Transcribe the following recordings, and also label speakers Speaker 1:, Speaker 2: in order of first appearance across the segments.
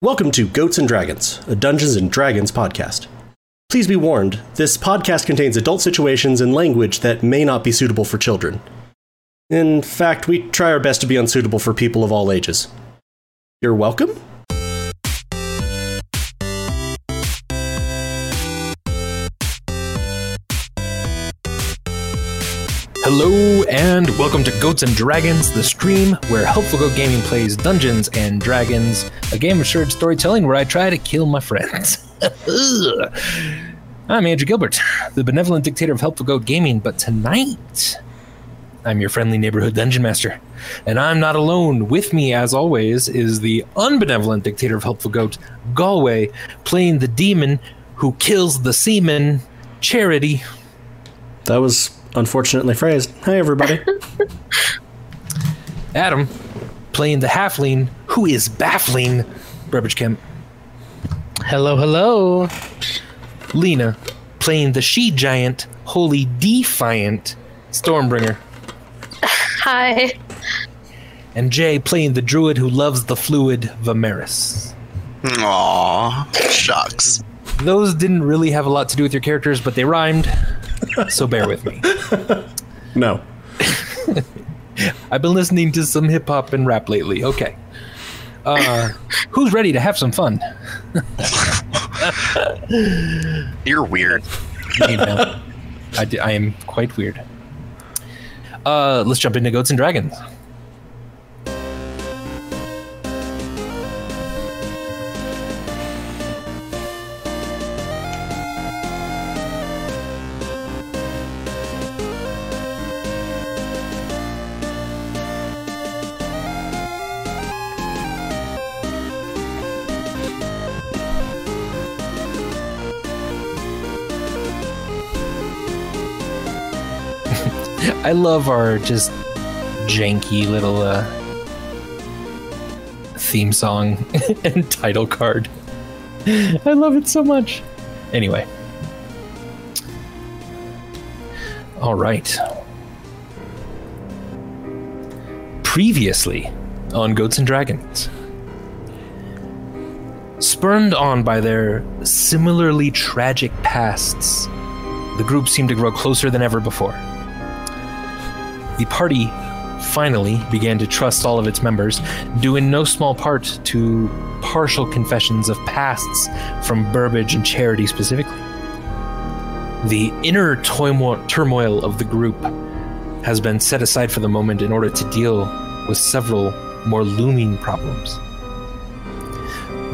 Speaker 1: Welcome to Goats and Dragons, a Dungeons and Dragons podcast. Please be warned, this podcast contains adult situations and language that may not be suitable for children. In fact, we try our best to be unsuitable for people of all ages. You're welcome?
Speaker 2: Hello and welcome to Goats and Dragons, the stream where Helpful Goat Gaming plays Dungeons and Dragons, a game of shared storytelling where I try to kill my friends. I'm Andrew Gilbert, the benevolent dictator of Helpful Goat Gaming, but tonight I'm your friendly neighborhood dungeon master. And I'm not alone. With me, as always, is the unbenevolent dictator of Helpful Goat, Galway, playing the demon who kills the seaman, Charity.
Speaker 1: That was unfortunately phrased. Hi, everybody.
Speaker 2: Adam, playing the halfling who is baffling, Burbage Kemp.
Speaker 3: Hello, hello.
Speaker 2: Lena, playing the she giant, wholly defiant, Stormbringer.
Speaker 4: Hi.
Speaker 2: And Jay, playing the druid who loves the fluid, Vimeris.
Speaker 5: Aw, shucks.
Speaker 2: Those didn't really have a lot to do with your characters, but they rhymed, so bear with me.
Speaker 1: no.
Speaker 2: I've been listening to some hip hop and rap lately. Okay. Uh, who's ready to have some fun?
Speaker 5: You're weird.
Speaker 2: You know, I, d- I am quite weird. Uh, let's jump into Goats and Dragons. I love our just janky little uh, theme song and title card. I love it so much. Anyway. All right. Previously on Goats and Dragons. Spurned on by their similarly tragic pasts, the group seemed to grow closer than ever before. The party finally began to trust all of its members, due in no small part to partial confessions of pasts from Burbage and Charity specifically. The inner turmoil, of the group has been set aside for the moment in order to deal with several more looming problems.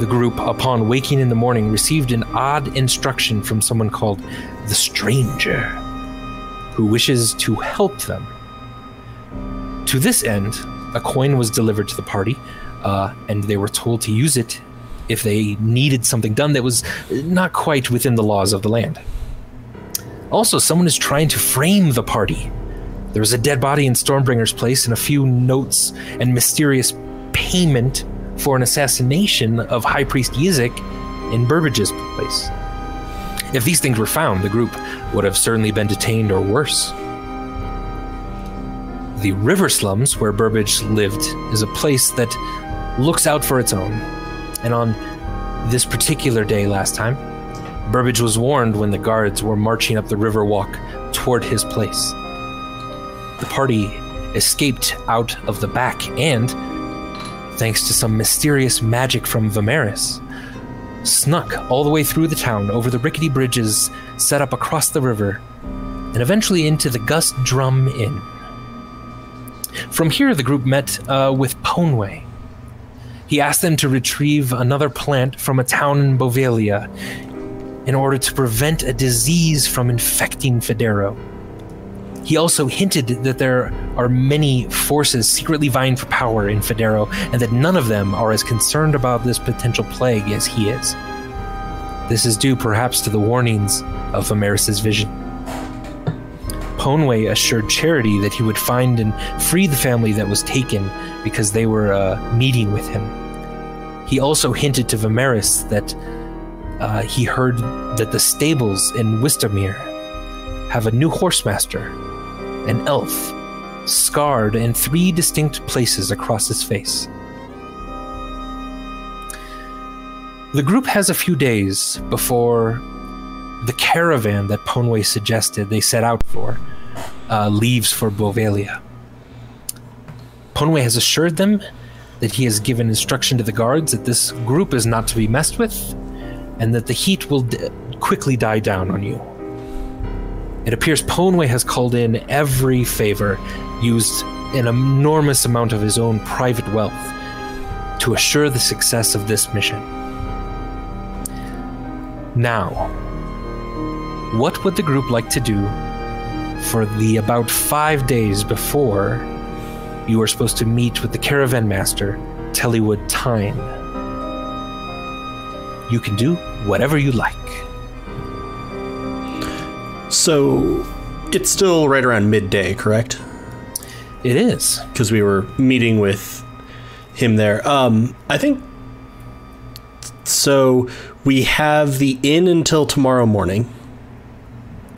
Speaker 2: The group, upon waking in the morning, received an odd instruction from someone called the Stranger, who wishes to help them to this end, a coin was delivered to the party, uh, and they were told to use it if they needed something done that was not quite within the laws of the land. Also, someone is trying to frame the party. There was a dead body in Stormbringer's place and a few notes and mysterious payment for an assassination of High Priest Yizik in Burbage's place. If these things were found, the group would have certainly been detained or worse. The river slums where Burbage lived is a place that looks out for its own. And on this particular day last time, Burbage was warned when the guards were marching up the river walk toward his place. The party escaped out of the back and, thanks to some mysterious magic from Vimeris, snuck all the way through the town over the rickety bridges set up across the river and eventually into the Gust Drum Inn. From here, the group met uh, with Ponway. He asked them to retrieve another plant from a town in Bovalia in order to prevent a disease from infecting Federo. He also hinted that there are many forces secretly vying for power in Federo, and that none of them are as concerned about this potential plague as he is. This is due perhaps to the warnings of Vimeris' vision. Ponway assured Charity that he would find and free the family that was taken because they were uh, meeting with him. He also hinted to Vimeris that uh, he heard that the stables in Wistamere have a new horsemaster, an elf, scarred in three distinct places across his face. The group has a few days before the caravan that Ponway suggested they set out for uh, leaves for Bovalia. Ponway has assured them that he has given instruction to the guards that this group is not to be messed with and that the heat will d- quickly die down on you. It appears Ponway has called in every favor, used an enormous amount of his own private wealth to assure the success of this mission. Now, what would the group like to do for the about five days before you are supposed to meet with the caravan master, Tellywood Tyne? You can do whatever you like.
Speaker 1: So it's still right around midday, correct?
Speaker 2: It is.
Speaker 1: Because we were meeting with him there. Um, I think so. We have the inn until tomorrow morning.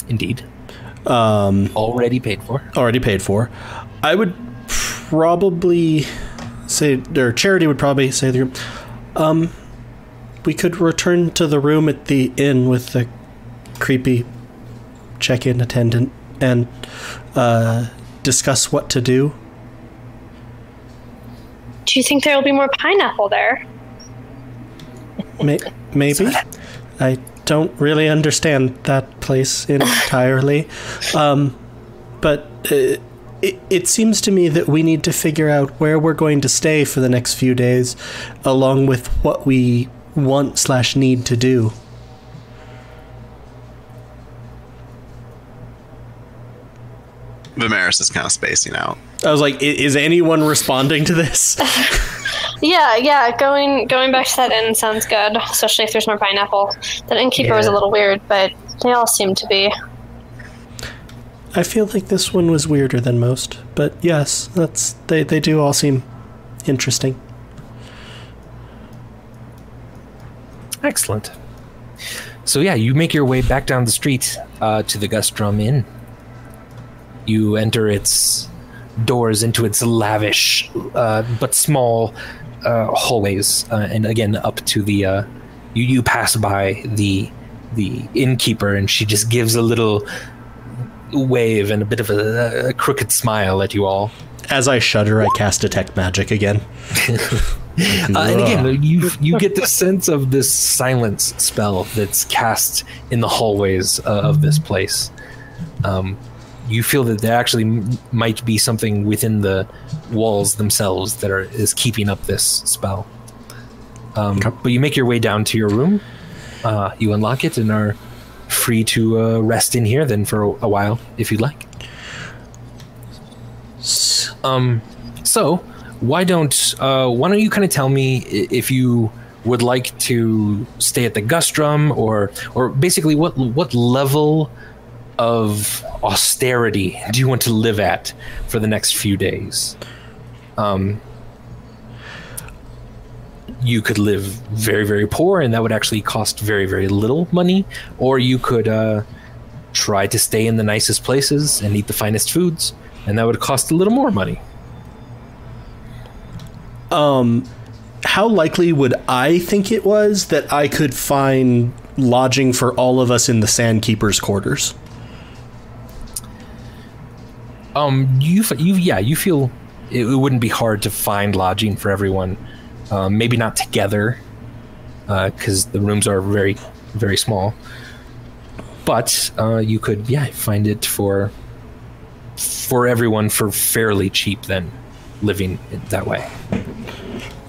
Speaker 2: Indeed. Um, already paid for.
Speaker 1: Already paid for. I would probably say, or Charity would probably say the group. Um, we could return to the room at the inn with the creepy check-in attendant and uh, discuss what to do.
Speaker 4: Do you think there will be more pineapple there?
Speaker 1: May- maybe. I don't really understand that place entirely. um, but uh, it, it seems to me that we need to figure out where we're going to stay for the next few days, along with what we want slash need to do.
Speaker 5: Vimeris is kind of spacing out.
Speaker 1: I was like, "I- is anyone responding to this?
Speaker 4: Yeah, yeah. Going going back to that inn sounds good, especially if there's more pineapple. That innkeeper was a little weird, but they all seem to be.
Speaker 1: I feel like this one was weirder than most, but yes, that's they, they do all seem interesting.
Speaker 2: Excellent. So yeah, you make your way back down the street uh, to the Gus Drum Inn. You enter its doors into its lavish uh, but small uh, hallways, uh, and again up to the. Uh, you you pass by the the innkeeper, and she just gives a little wave and a bit of a, a crooked smile at you all.
Speaker 1: As I shudder, I cast detect magic again.
Speaker 2: Uh, and again, you you get the sense of this silence spell that's cast in the hallways uh, of this place. Um, you feel that there actually m- might be something within the walls themselves that are is keeping up this spell. Um, But you make your way down to your room. Uh, you unlock it and are free to uh, rest in here then for a, a while if you'd like. Um, so why don't uh, why don't you kind of tell me if you would like to stay at the Gustrum or or basically what what level of austerity do you want to live at for the next few days? Um, you could live very very poor and that would actually cost very very little money, or you could uh, try to stay in the nicest places and eat the finest foods, and that would cost a little more money.
Speaker 1: How likely would I think it was that I could find lodging for all of us in the Sandkeeper's quarters?
Speaker 2: Um, you, you, yeah, you feel it, it wouldn't be hard to find lodging for everyone. Um, maybe not together, because the rooms are very, very small. But uh, you could, yeah, find it for for everyone for fairly cheap. Then living that way.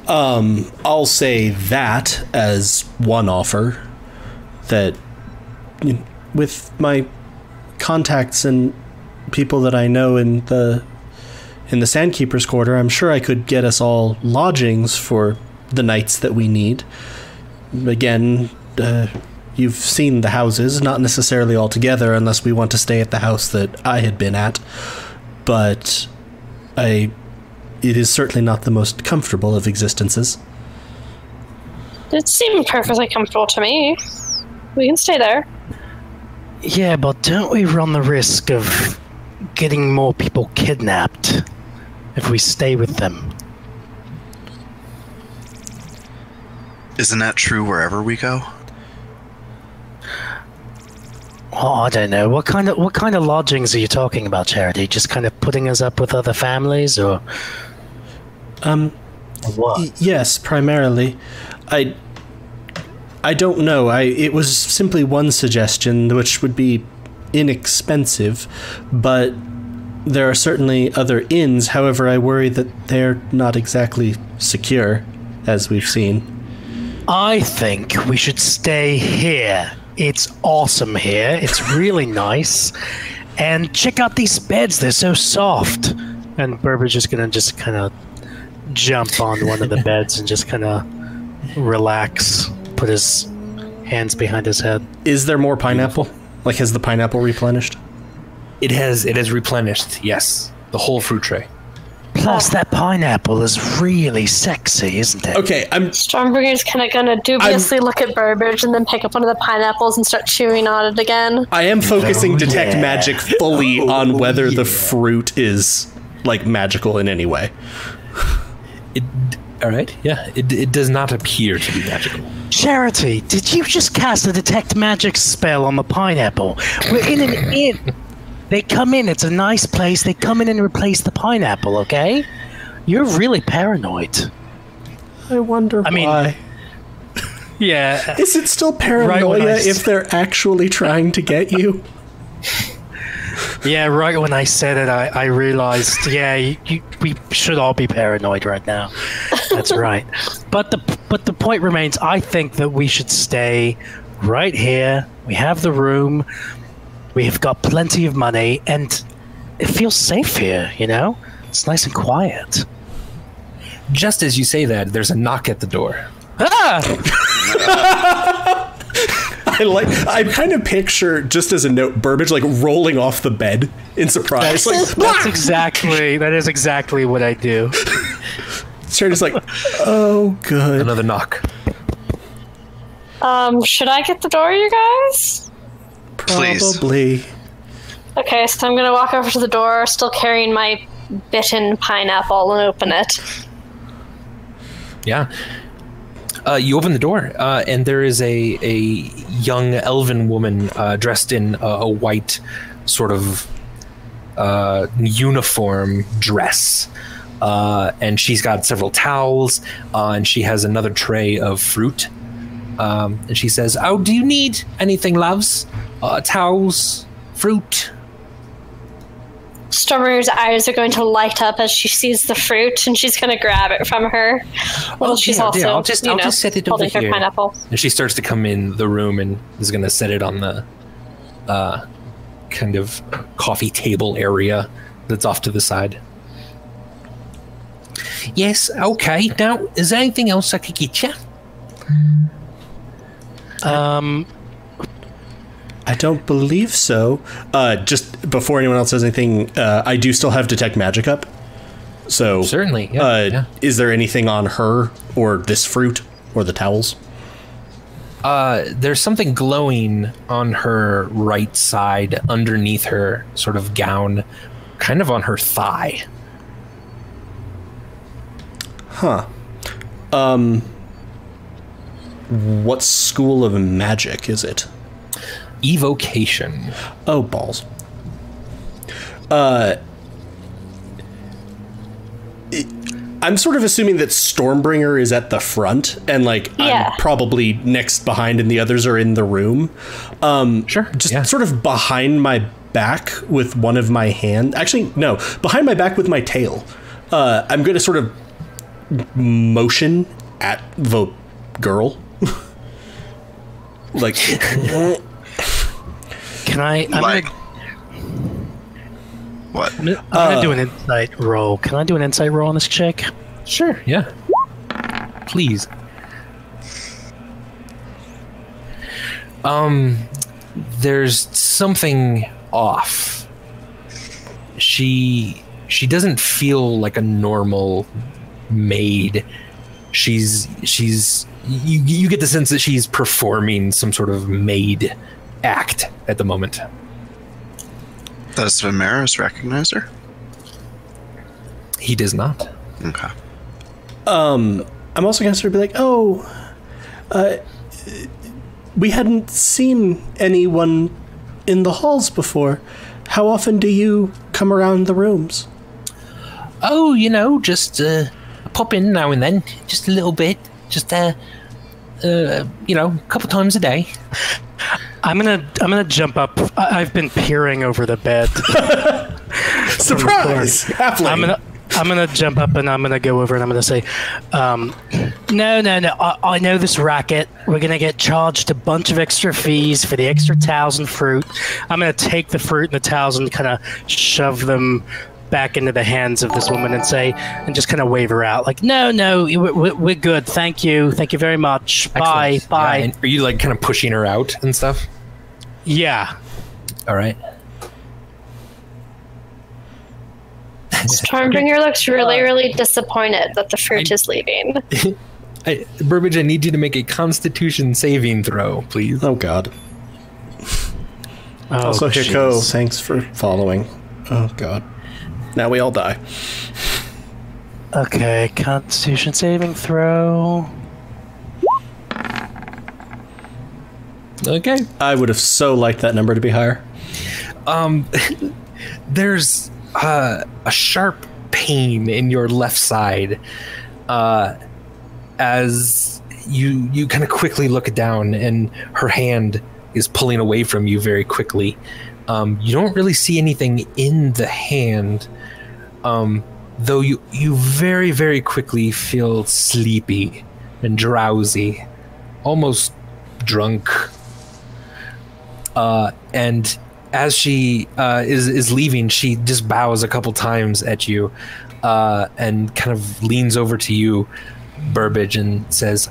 Speaker 1: Um, I'll say that as one offer that you know, with my contacts and people that I know in the in the Sandkeeper's quarter, I'm sure I could get us all lodgings for the nights that we need. Again, uh, you've seen the houses, not necessarily all together, unless we want to stay at the house that I had been at. But I, it is certainly not the most comfortable of existences.
Speaker 4: It seemed perfectly comfortable to me. We can stay there.
Speaker 3: Yeah, but don't we run the risk of getting more people kidnapped if we stay with them?
Speaker 5: Isn't that true wherever we go?
Speaker 3: Oh, I don't know. What kind of what kind of lodgings are you talking about, Charity? Just kind of putting us up with other families, or
Speaker 1: Um,
Speaker 3: or what?
Speaker 1: y- yes, primarily. I. I don't know. I it was simply one suggestion, which would be inexpensive, but there are certainly other inns. However, I worry that they're not exactly secure, as we've seen.
Speaker 3: I think we should stay here. It's awesome here. It's really nice. And check out these beds. They're so soft. And Berber's just going to just kind of jump on one of the beds and just kind of relax, put his hands behind his head.
Speaker 1: Is there more pineapple? Like, has the pineapple replenished?
Speaker 2: It has it has replenished. Yes, the whole fruit tray.
Speaker 3: Plus, that pineapple is really sexy, isn't it?
Speaker 1: Okay, I'm
Speaker 4: Stormbringer's kind of gonna dubiously look at Burbage and then pick up one of the pineapples and start chewing on it again.
Speaker 1: I am focusing
Speaker 3: Oh,
Speaker 1: detect
Speaker 3: yeah.
Speaker 1: magic fully oh, on whether the fruit is like magical in any way.
Speaker 2: It all right. Yeah, it it does not appear to be magical.
Speaker 3: Charity, did you just cast a detect magic spell on the pineapple? We're in an inn. They come in, it's a nice place. They come in and replace the pineapple, okay? You're really paranoid.
Speaker 1: I wonder
Speaker 3: I mean-
Speaker 1: why.
Speaker 3: Yeah.
Speaker 1: Is it still
Speaker 3: Right
Speaker 1: paranoia
Speaker 3: when I s-
Speaker 1: if they're actually trying to get you?
Speaker 3: Yeah, right when I said it, I, I realized, yeah, you, you, we should all be paranoid right now. That's right. But the but the point remains, I think that we should stay right here. We have the room. We have got plenty of money, and it feels safe here, you know? It's nice and quiet.
Speaker 2: Just as you say that, there's a knock at the door.
Speaker 3: Ah!
Speaker 1: I like. I kind of picture just as a note, Burbage like rolling off the bed in surprise. like
Speaker 3: That's exactly that is exactly what I do.
Speaker 1: Charity's like, oh, good.
Speaker 2: Another knock.
Speaker 4: Um, should I get the door, you guys?
Speaker 5: Please.
Speaker 1: Probably.
Speaker 4: Okay, so I'm gonna walk over to the door, still carrying my bitten pineapple, and open it.
Speaker 2: Yeah. Uh, you open the door, uh, and there is a a young elven woman uh, dressed in a, a white sort of uh, uniform dress, uh, and she's got several towels, uh, and she has another tray of fruit. Um, and she says, "Oh, do you need anything, loves? Towels, fruit."
Speaker 4: Stormbringer's eyes are going to light up as she sees the fruit, and she's gonna grab it from her. Well,
Speaker 2: Oh,
Speaker 4: she's
Speaker 2: dear,
Speaker 4: also,
Speaker 2: dear, I'll just-
Speaker 4: you
Speaker 2: I'll
Speaker 4: know,
Speaker 2: just set it
Speaker 4: holding
Speaker 2: over
Speaker 4: her
Speaker 2: here.
Speaker 4: pineapple.
Speaker 2: And she starts to come in the room and is going to set it on the uh, kind of coffee table area that's off to the side. Yes, okay. Now, is there anything else I could get you?
Speaker 3: Um,
Speaker 1: I don't believe so. Uh, just before anyone else says anything, uh, I do still have detect magic up. So
Speaker 2: Certainly, yeah,
Speaker 1: uh,
Speaker 2: yeah.
Speaker 1: Is there anything on her or this fruit or the towels?
Speaker 2: Uh, there's something glowing on her right side underneath her sort of gown, kind of on her thigh. Huh. Um.
Speaker 1: What school of magic is it?
Speaker 2: Evocation.
Speaker 1: Oh balls. Uh, I- I'm sort of assuming that Stormbringer is at the front, and like
Speaker 4: Yeah.
Speaker 1: I'm probably next behind, and the others are in the room. Um,
Speaker 2: Sure,
Speaker 1: Just
Speaker 2: yeah.
Speaker 1: sort of behind my back with one of my hand. Actually, no, behind my back with my tail. Uh, I'm going to sort of motion at the girl. like,
Speaker 3: can I? I'm
Speaker 5: Like,
Speaker 3: gonna,
Speaker 5: what?
Speaker 3: I'm gonna do an insight roll. Can I do an insight roll on this chick?
Speaker 2: Sure, yeah. Please. Um there's something off. She she doesn't feel like a normal maid. She's she's you you get the sense that she's performing some sort of maid act at the moment.
Speaker 5: Does Vimeris recognize her?
Speaker 2: He does not.
Speaker 5: Okay.
Speaker 1: um, I'm also going to sort of be like, oh, uh, We hadn't seen anyone in the halls before. How often do you come around the rooms?
Speaker 2: Oh, you know, just uh, pop in now and then, just a little bit, just uh, uh, you know, a couple times a day.
Speaker 3: I'm gonna I'm gonna jump up. I, I've been peering over the bed.
Speaker 1: Surprise! Halfling.
Speaker 3: I'm gonna I'm gonna jump up and I'm gonna go over and I'm gonna say, um, no, no, no. I, I know this racket. We're gonna get charged a bunch of extra fees for the extra towels and fruit. I'm gonna take the fruit and the towels and kind of shove them back into the hands of this woman and say, and just kind of wave her out, like, no, no, we're, we're- we're good. Thank you, thank you very much. Bye,
Speaker 2: Excellent.
Speaker 3: bye.
Speaker 2: Yeah, and are you like kind of pushing her out and stuff?
Speaker 3: Yeah.
Speaker 2: All right.
Speaker 4: Stormbringer looks really, really disappointed that the fruit
Speaker 2: I-
Speaker 4: is leaving.
Speaker 2: I, Burbage, I need you to make a Constitution saving throw, please.
Speaker 1: oh God.
Speaker 3: Oh,
Speaker 1: Also, Hiko, thanks for following. Oh God. Now we all die.
Speaker 3: Okay, Constitution saving throw.
Speaker 2: Okay.
Speaker 1: I would have so liked that number to be higher.
Speaker 2: Um, there's uh, a sharp pain in your left side uh, as you you kind of quickly look down, and her hand is pulling away from you very quickly. Um, you don't really see anything in the hand, um, though you you very very quickly feel sleepy and drowsy, almost drunk. Uh, and as she uh, is is leaving, she just bows a couple times at you, uh, and kind of leans over to you, Burbage, and says,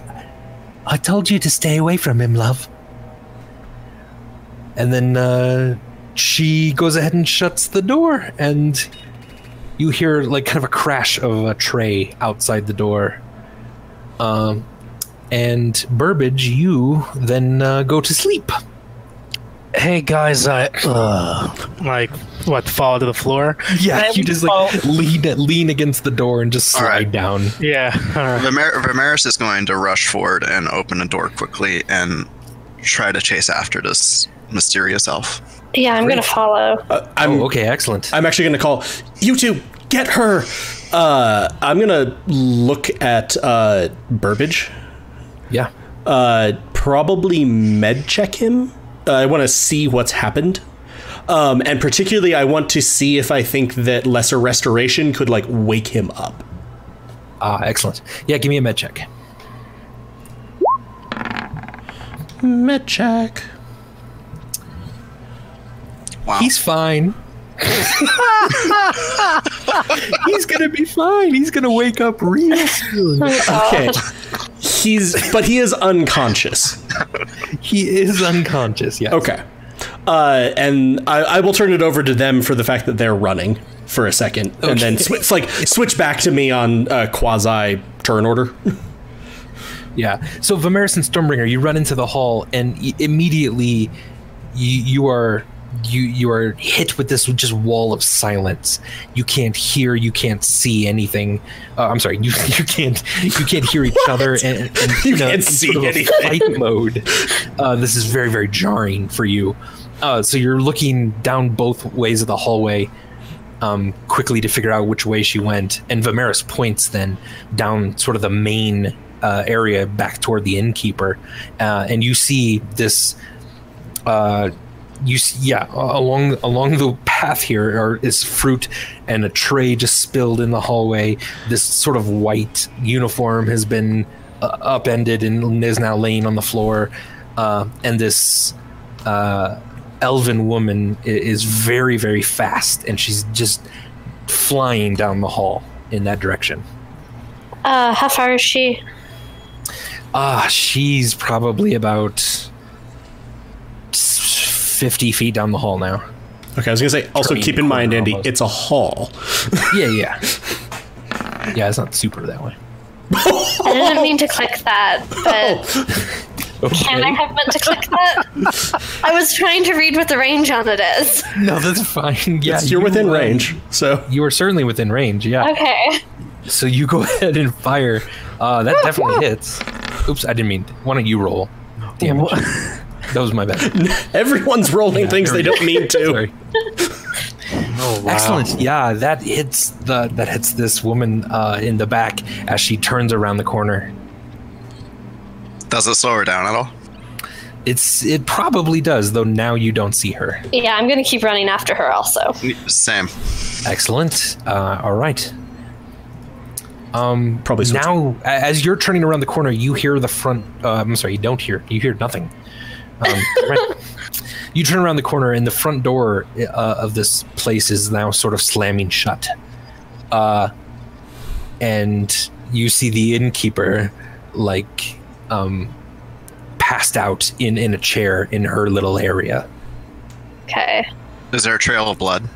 Speaker 2: "I told you to stay away from him, love." And then uh, she goes ahead and shuts the door, and you hear like kind of a crash of a tray outside the door. Um, and Burbage, you then uh, go to sleep.
Speaker 3: Hey guys, I uh, like what fall to the floor.
Speaker 2: Yeah,
Speaker 3: I
Speaker 2: you just like lean lean against the door and just slide
Speaker 5: right.
Speaker 2: down.
Speaker 3: Yeah. All right.
Speaker 5: Vimer- Vimeris is going to rush forward and open a door quickly and try to chase after this mysterious elf.
Speaker 4: Yeah, I'm gonna follow.
Speaker 1: Uh, I'm
Speaker 2: Oh, okay, excellent.
Speaker 1: I'm actually gonna call you two. Get her. Uh, I'm gonna look at uh, Burbage.
Speaker 2: yeah.
Speaker 1: Uh, probably med check him. Uh, I want to see what's happened. Um, and particularly, I want to see if I think that lesser restoration could like wake him up.
Speaker 2: Ah, excellent. Yeah, give me a med check.
Speaker 1: Med check.
Speaker 5: Wow.
Speaker 2: He's fine. He's gonna be fine. He's gonna wake up real soon.
Speaker 1: Okay. He's but he is unconscious.
Speaker 2: He is unconscious. Yes.
Speaker 1: Okay. Uh, and I, I will turn it over to them for the fact that they're running for a second, and then
Speaker 2: Okay.
Speaker 1: switch like switch back to me on uh, quasi turn order.
Speaker 2: Yeah. So Vimeris and Stormbringer, you run into the hall, and y- immediately you you are you you are hit with this just wall of silence. You can't hear, you can't see anything. Uh, I'm sorry, you you can't you can't hear each other, and, and
Speaker 1: You
Speaker 2: a-
Speaker 1: can't see
Speaker 2: sort of
Speaker 1: anything.
Speaker 2: Fight mode. Uh, this is very very jarring for you. Uh, so you're looking down both ways of the hallway um, quickly to figure out which way she went. And Vimeris points then down sort of the main uh, area back toward the innkeeper, uh, and you see this. Uh, you see, yeah, along along the path here are, is fruit and a tray just spilled in the hallway. This sort of white uniform has been uh, upended and is now laying on the floor, uh, and this uh, elven woman is very very fast, and she's just flying down the hall in that direction.
Speaker 4: Uh, how far is she?
Speaker 2: Ah, she's probably about s- fifty feet down the hall now.
Speaker 1: Okay, I was gonna say. Also,
Speaker 2: Turning
Speaker 1: keep in mind, Andy,
Speaker 2: almost.
Speaker 1: it's a hall.
Speaker 2: Yeah, yeah, yeah. It's not super that way.
Speaker 4: I didn't mean to click that, but can I have meant to click that? I was trying to read what the range on it is.
Speaker 2: No, that's fine. Yeah,
Speaker 1: You're
Speaker 2: you,
Speaker 1: within range, so
Speaker 2: You are certainly within range. Yeah.
Speaker 4: Okay.
Speaker 2: So you go ahead and fire. Uh, that definitely hits. Oops, I didn't mean. Why don't you roll? Damage. That was my bad.
Speaker 1: Everyone's rolling
Speaker 2: Yeah,
Speaker 1: things they don't mean to.
Speaker 3: Oh, wow.
Speaker 2: Excellent. Yeah, that hits the that hits this woman uh, in the back as she turns around the corner.
Speaker 5: Does it slow her down at all?
Speaker 2: It's it probably does, though now you don't see her.
Speaker 4: Yeah, I'm gonna keep running after her also.
Speaker 5: Same.
Speaker 2: Excellent. Uh, all right. Um,
Speaker 1: Probably switch.
Speaker 2: now, as you're turning around the corner, you hear the front. Uh, I'm sorry, you don't hear. You hear nothing. Um. You turn around the corner, and the front door uh, of this place is now sort of slamming shut. Uh, and you see the innkeeper, like, um, passed out in in a chair in her little area.
Speaker 4: Okay.
Speaker 5: Is there a trail of blood?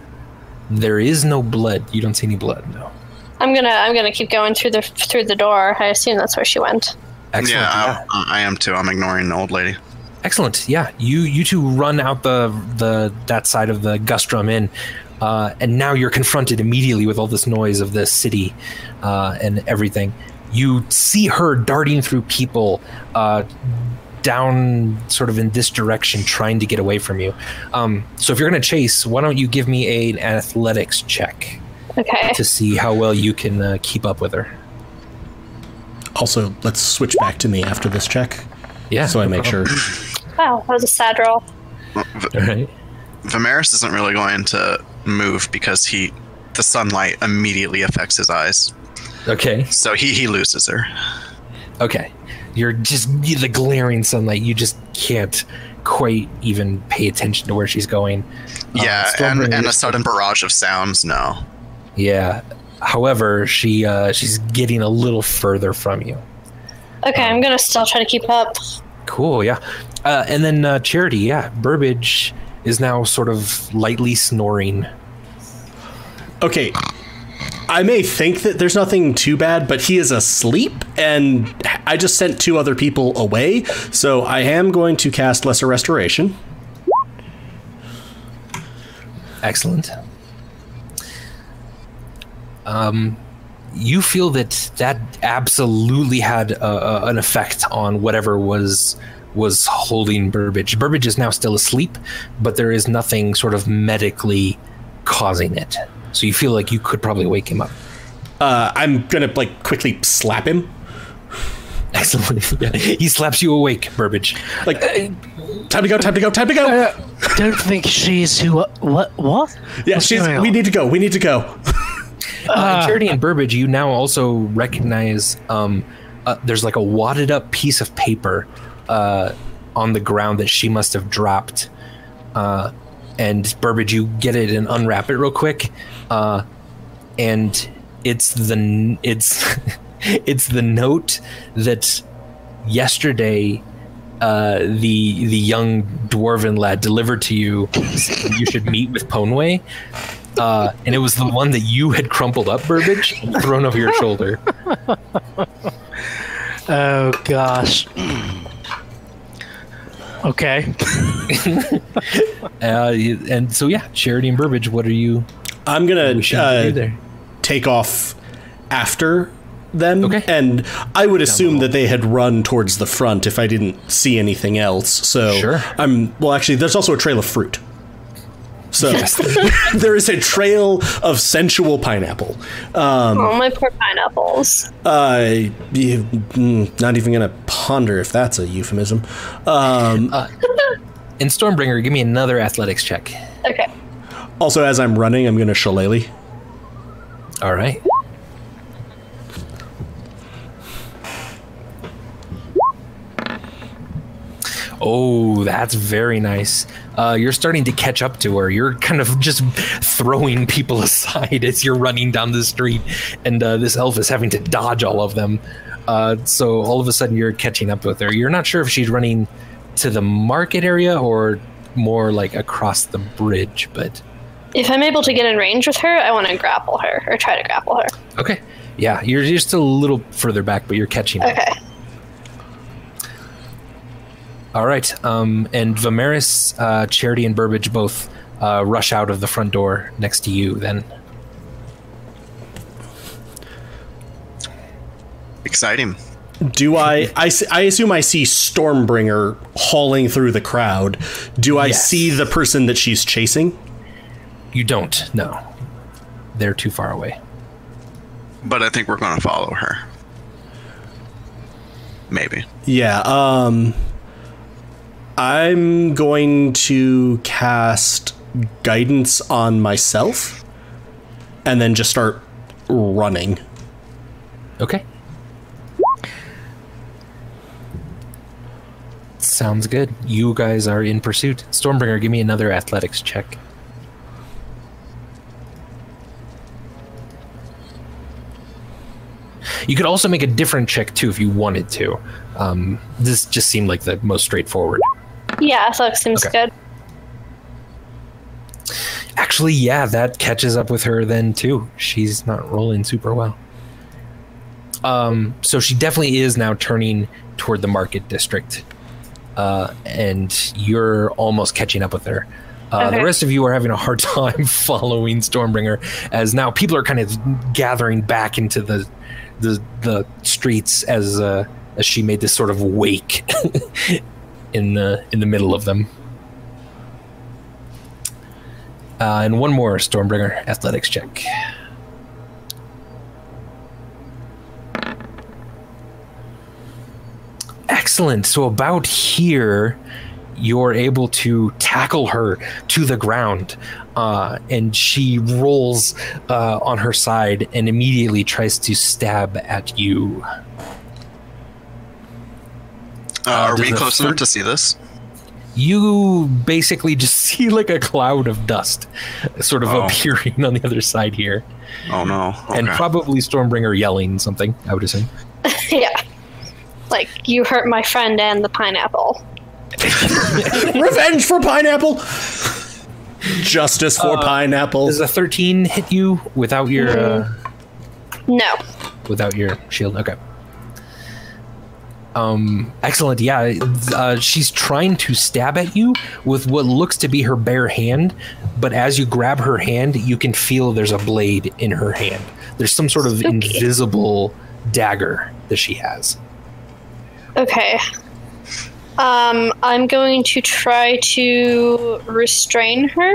Speaker 2: There is no blood. You don't see any blood. No.
Speaker 4: I'm gonna I'm gonna keep going through the through the door. I assume that's where she went.
Speaker 2: Excellent.
Speaker 5: yeah, I, I am too. I'm ignoring the old lady.
Speaker 2: Excellent. Yeah, you you two run out the the that side of the Gustrum Inn, uh, and now you're confronted immediately with all this noise of the city uh, and everything. You see her darting through people uh, down sort of in this direction, trying to get away from you. Um, so if you're going to chase, why don't you give me a, an athletics check
Speaker 4: Okay.
Speaker 2: to see how well you can uh, keep up with her?
Speaker 1: Also, let's switch back to me after this check,
Speaker 2: Yeah.
Speaker 1: so I
Speaker 2: no
Speaker 1: make
Speaker 2: problem.
Speaker 1: sure.
Speaker 4: Wow, that was a sad roll.
Speaker 2: All right.
Speaker 5: Vimeris isn't really going to move because he, the sunlight immediately affects his eyes.
Speaker 2: Okay.
Speaker 5: So he he loses her.
Speaker 2: Okay. You're just the glaring sunlight. You just can't quite even pay attention to where she's going.
Speaker 5: Yeah,
Speaker 2: Stormbringer
Speaker 5: and, and a sudden barrage of sounds. No.
Speaker 2: Yeah. However, she uh, she's getting a little further from you.
Speaker 4: Okay, I'm gonna still try to keep up.
Speaker 2: Cool. Yeah. Uh, and then uh, Charity. Yeah. Burbage is now sort of lightly snoring.
Speaker 1: Okay, I may think that there's nothing too bad, but he is asleep, and I just sent two other people away, so I am going to cast Lesser Restoration.
Speaker 2: Excellent. Um, you feel that that absolutely had uh, uh, an effect on whatever was was holding Burbage. Burbage is now still asleep, but there is nothing sort of medically causing it. So you feel like you could probably wake him up.
Speaker 1: Uh, I'm gonna like quickly slap him.
Speaker 2: Excellent. Yeah. He slaps you awake, Burbage.
Speaker 1: Like, time to go, time to go, time to go.
Speaker 3: Don't think she's who. What? What?
Speaker 1: Yeah,
Speaker 3: What's
Speaker 1: she's. We need to go. We need to go.
Speaker 2: Uh, Charity and Burbage, you now also recognize um, uh, there's like a wadded up piece of paper uh, on the ground that she must have dropped. Uh, and Burbage, you get it and unwrap it real quick, uh, and it's the it's it's the note that yesterday uh, the the young dwarven lad delivered to you. You should meet with Ponway uh, and it was the one that you had crumpled up, Burbage, thrown over your shoulder.
Speaker 3: Oh gosh. Okay.
Speaker 2: Uh, and so, yeah, Charity and Burbage, what are you
Speaker 1: I'm gonna uh, take off after them.
Speaker 2: Okay.
Speaker 1: And I would assume that they had run towards the front if I didn't see anything else. So
Speaker 2: Sure.
Speaker 1: I'm well actually there's also a trail of fruit. So there is a trail of sensual pineapple. Um,
Speaker 4: Oh, my poor pineapples.
Speaker 1: uh, you- mm, not even gonna ponder if that's a euphemism. Um,
Speaker 2: And Stormbringer, give me another athletics check.
Speaker 4: Okay.
Speaker 1: also, as I'm running, I'm gonna shillelagh.
Speaker 2: All right. Oh, that's very nice. Uh, you're starting to catch up to her. You're kind of just throwing people aside as you're running down the street, and uh, this elf is having to dodge all of them. Uh, so all of a sudden, you're catching up with her. You're not sure if she's running to the market area or more like across the bridge, but
Speaker 4: If I'm able to get in range with her, I want to grapple her or try to grapple her.
Speaker 2: okay. Yeah, you're, you're still a little further back, but you're catching up.
Speaker 4: Okay.
Speaker 2: All right. Um, and Vimeris, uh, Charity, and Burbage both uh, rush out of the front door next to you. Then,
Speaker 5: Exciting.
Speaker 1: Do I? I assume I see Stormbringer hauling through the crowd. Do I
Speaker 2: Yes.
Speaker 1: see the person that she's chasing?
Speaker 2: You don't. No, they're too far away.
Speaker 5: But I think we're going to follow her. Maybe.
Speaker 1: Yeah. Um. I'm going to cast guidance on myself, and then just start running.
Speaker 2: Okay. Sounds good. You guys are in pursuit. Stormbringer, give me another athletics check. You could also make a different check too if you wanted to. Um, this just seemed like the most straightforward.
Speaker 4: Yeah, athletics seems
Speaker 2: Okay.
Speaker 4: good.
Speaker 2: Actually, yeah, that catches up with her then too. She's not rolling super well. Um, so she definitely is now turning toward the market district, uh, and you're almost catching up with her. Uh, The rest of you are having a hard time following Stormbringer, as now people are kind of gathering back into the the the streets as uh, as she made this sort of wake in the in the middle of them. Uh, and one more Stormbringer athletics check. Excellent. So about here, you're able to tackle her to the ground, uh, and she rolls uh, on her side and immediately tries to stab at you.
Speaker 5: Uh, are we close
Speaker 2: third-
Speaker 5: enough to see this?
Speaker 2: You basically just see like a cloud of dust, sort of
Speaker 5: Oh.
Speaker 2: appearing on the other side here.
Speaker 5: Oh no.
Speaker 2: and probably Stormbringer yelling something. I would assume.
Speaker 4: yeah. Like, you hurt my friend and the pineapple.
Speaker 1: Revenge for pineapple. Justice for pineapple.
Speaker 2: Does a thirteen hit you without your uh,
Speaker 4: No.
Speaker 2: without your shield? Okay. Um, excellent. Yeah, uh, she's trying to stab at you with what looks to be her bare hand, but as you grab her hand, you can feel there's a blade in her hand. There's some sort of
Speaker 4: Spooky.
Speaker 2: invisible dagger that she has.
Speaker 4: Okay. Um, I'm going to try to restrain her.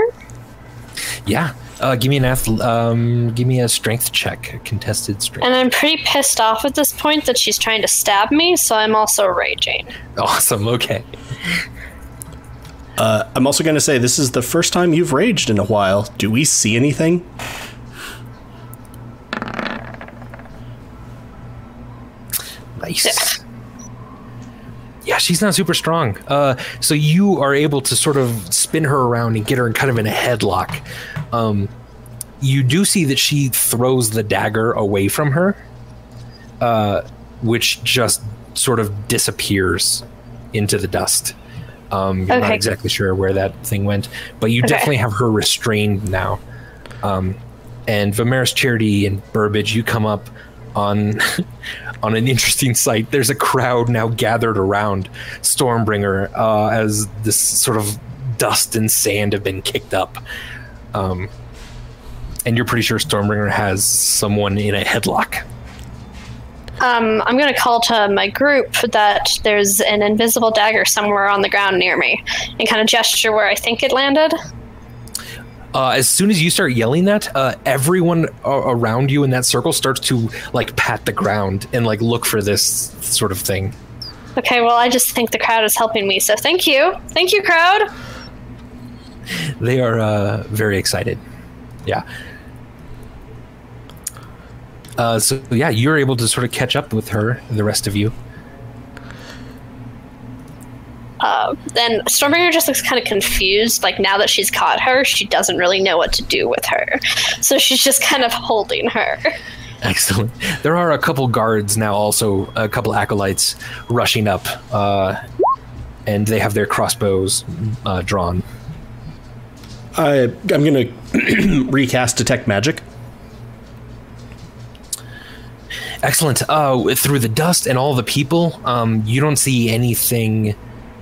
Speaker 2: Yeah. Uh, give me an ath- um, give me a strength check, a contested strength.
Speaker 4: And I'm pretty pissed off at this point that she's trying to stab me, so I'm also raging.
Speaker 2: Awesome. Okay.
Speaker 1: Uh, I'm also going to say this is the first time you've raged in a while. Do we see anything?
Speaker 2: Nice. Yeah, she's not super strong. Uh, so you are able to sort of spin her around and get her in kind of in a headlock. Um, you do see that she throws the dagger away from her, uh, which just sort of disappears into the dust. Um, you're not exactly sure where that thing went, but you
Speaker 4: Okay.
Speaker 2: definitely have her restrained now. Um, and Vimeris Charity and Burbage, you come up on on an interesting sight. There's a crowd now gathered around Stormbringer uh, as this sort of dust and sand have been kicked up. Um, and you're pretty sure Stormbringer has someone in a headlock.
Speaker 4: Um, I'm going to call to my group that there's an invisible dagger somewhere on the ground near me and kind of gesture where I think it landed.
Speaker 2: Uh, as soon as you start yelling that, uh, everyone a- around you in that circle starts to like pat the ground and like look for this sort of thing.
Speaker 4: Okay, well, I just think the crowd is helping me, so thank you. Thank you, crowd.
Speaker 2: They are uh, very excited. Yeah. Uh, so yeah, you're able to sort of catch up with her, the rest of you.
Speaker 4: Uh, then Stormbringer just looks kind of confused. Like now that she's caught her, she doesn't really know what to do with her. So she's just kind of holding her.
Speaker 2: Excellent. There are a couple guards now, also a couple acolytes rushing up, uh, and they have their crossbows uh, drawn.
Speaker 1: I, I'm going to recast Detect Magic.
Speaker 2: Excellent. Uh, through the dust and all the people, um, you don't see anything